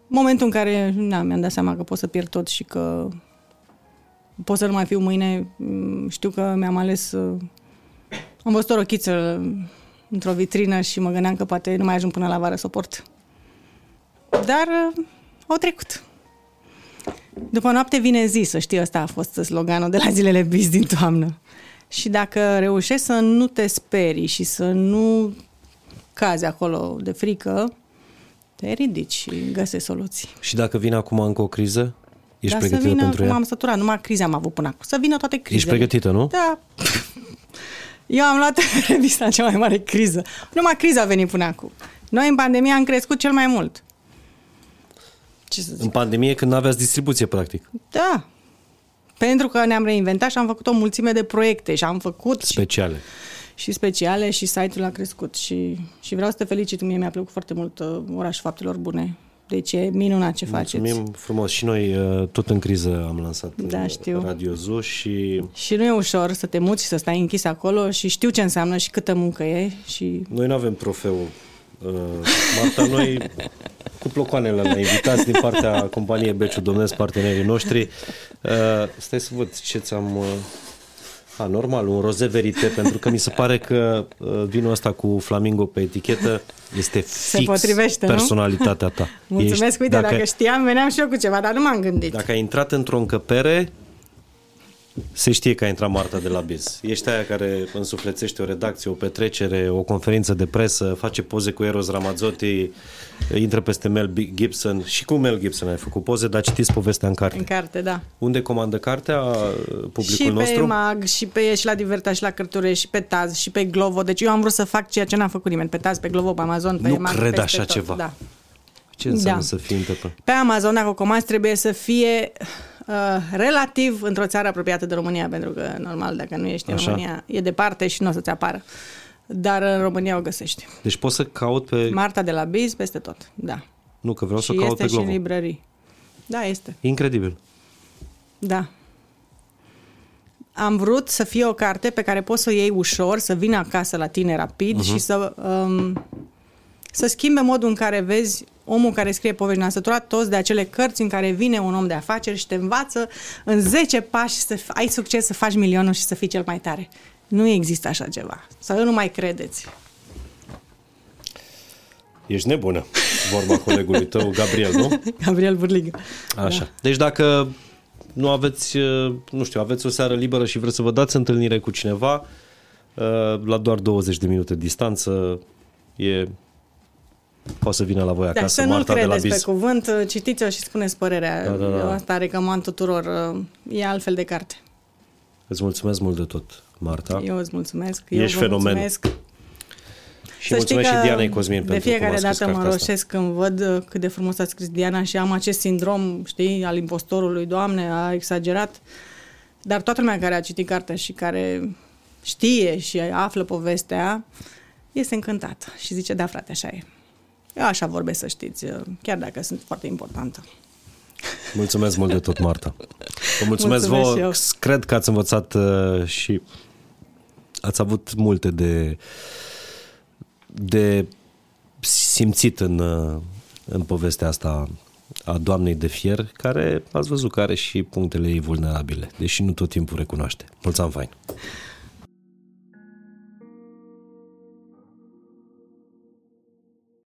momentul în care na, mi-am dat seama că pot să pierd tot și că pot să nu mai fiu mâine, mm, știu că mi-am ales... Uh, am văzut o rochiță într-o vitrină și mă gândeam că poate nu mai ajung până la vară să o port. Dar uh, au trecut. După noapte vine zi, să știi, ăsta a fost sloganul de la zilele bis din toamnă. Și dacă reușești să nu te sperii și să nu cazi acolo de frică, te ridici și găsești soluții. Și dacă vine acum încă o criză? Ești da, pregătită să vină, pentru ea? M-am săturat, numai crize am avut până acum. Să vină toate crizele. Ești pregătită, nu? Da. Eu am luat revista cea mai mare criză. Numai criza a venit până acum. Noi în pandemie am crescut cel mai mult. Ce să zic? În pandemie când nu aveați distribuție, practic. Da. Pentru că ne-am reinventat și am făcut o mulțime de proiecte și am făcut... Speciale. Și și speciale și site-ul a crescut și, și vreau să te felicit, mie mi-a plăcut foarte mult uh, oraș faptelor bune. Deci e minunat ce Mulțumim faceți. Mulțumim frumos. Și noi uh, tot în criză am lansat da, uh, știu. Radio Zoo și... Și nu e ușor să te muți și să stai închis acolo și știu ce înseamnă și câtă muncă e. Și... Noi nu avem trofeu. Uh, Marta, noi cu plocoanele la invitați din partea companiei Beciu Domnesc, partenerii noștri. Uh, stai să văd ce ți-am... Uh, a, normal, un roze verite, pentru că mi se pare că uh, vinul ăsta cu flamingo pe etichetă este fix se potrivește, personalitatea ta. Mulțumesc, Ești, uite, dacă, dacă știam, veneam și eu cu ceva, dar nu m-am gândit. Dacă ai intrat într-o încăpere, se știe că a intrat Marta de la Biz. Ești aia care însuflețește o redacție, o petrecere, o conferință de presă, face poze cu Eros Ramazzotti, intră peste Mel Gibson și cu Mel Gibson ai făcut poze, dar citiți povestea în carte. În carte, da. Unde comandă cartea publicul și nostru? Și pe Mag, și pe și la Diverta, și la Cărture, și pe Taz, și pe Glovo. Deci eu am vrut să fac ceea ce n-a făcut nimeni. Pe Taz, pe Glovo, pe Amazon, pe nu Mag, cred peste așa tot. ceva. Da. Ce înseamnă da. să fii pe... Pe Amazon, dacă o comanzi, trebuie să fie uh, relativ într-o țară apropiată de România, pentru că, normal, dacă nu ești Așa. în România, e departe și nu o să-ți apară. Dar în România o găsești. Deci poți să caut pe... Marta de la Biz, peste tot, da. Nu, că vreau și să caut pe este Glovo. și în librării. Da, este. Incredibil. Da. Am vrut să fie o carte pe care poți să o iei ușor, să vină acasă la tine rapid uh-huh. și să, um, să schimbe modul în care vezi omul care scrie povești. Ne-am săturat toți de acele cărți în care vine un om de afaceri și te învață în 10 pași să ai succes, să faci milionul și să fii cel mai tare. Nu există așa ceva. Să nu mai credeți. Ești nebună, vorba colegului tău, Gabriel, nu? Gabriel Burligă. Așa. Da. Deci dacă nu aveți, nu știu, aveți o seară liberă și vreți să vă dați întâlnire cu cineva, la doar 20 de minute distanță, e poate să vină la voi Da, acasă, să nu-l Marta de la credeți pe Biz. cuvânt, citiți-o și spuneți părerea. Da, da, da. Eu asta recomand tuturor. E altfel de carte. Îți mulțumesc mult de tot, Marta. Eu îți mulțumesc. Da. Ești eu vă fenomen. Mulțumesc. și Să știi mulțumesc că și Dianei Cosmin de pentru fiecare cum a scris dată mă cartea asta. roșesc când văd uh, cât de frumos a scris Diana și am acest sindrom, știi, al impostorului, Doamne, a exagerat. Dar toată lumea care a citit cartea și care știe și află povestea, este încântată și zice, da frate, așa e. Eu așa vorbesc, să știți, uh, chiar dacă sunt foarte importantă. Mulțumesc mult de tot, Marta. Vă mulțumesc, Mulțumesc vouă. și eu. Cred că ați învățat uh, și ați avut multe de de simțit în, uh, în povestea asta a doamnei de fier, care ați văzut că are și punctele ei vulnerabile, deși nu tot timpul recunoaște. Mulțumesc, fain!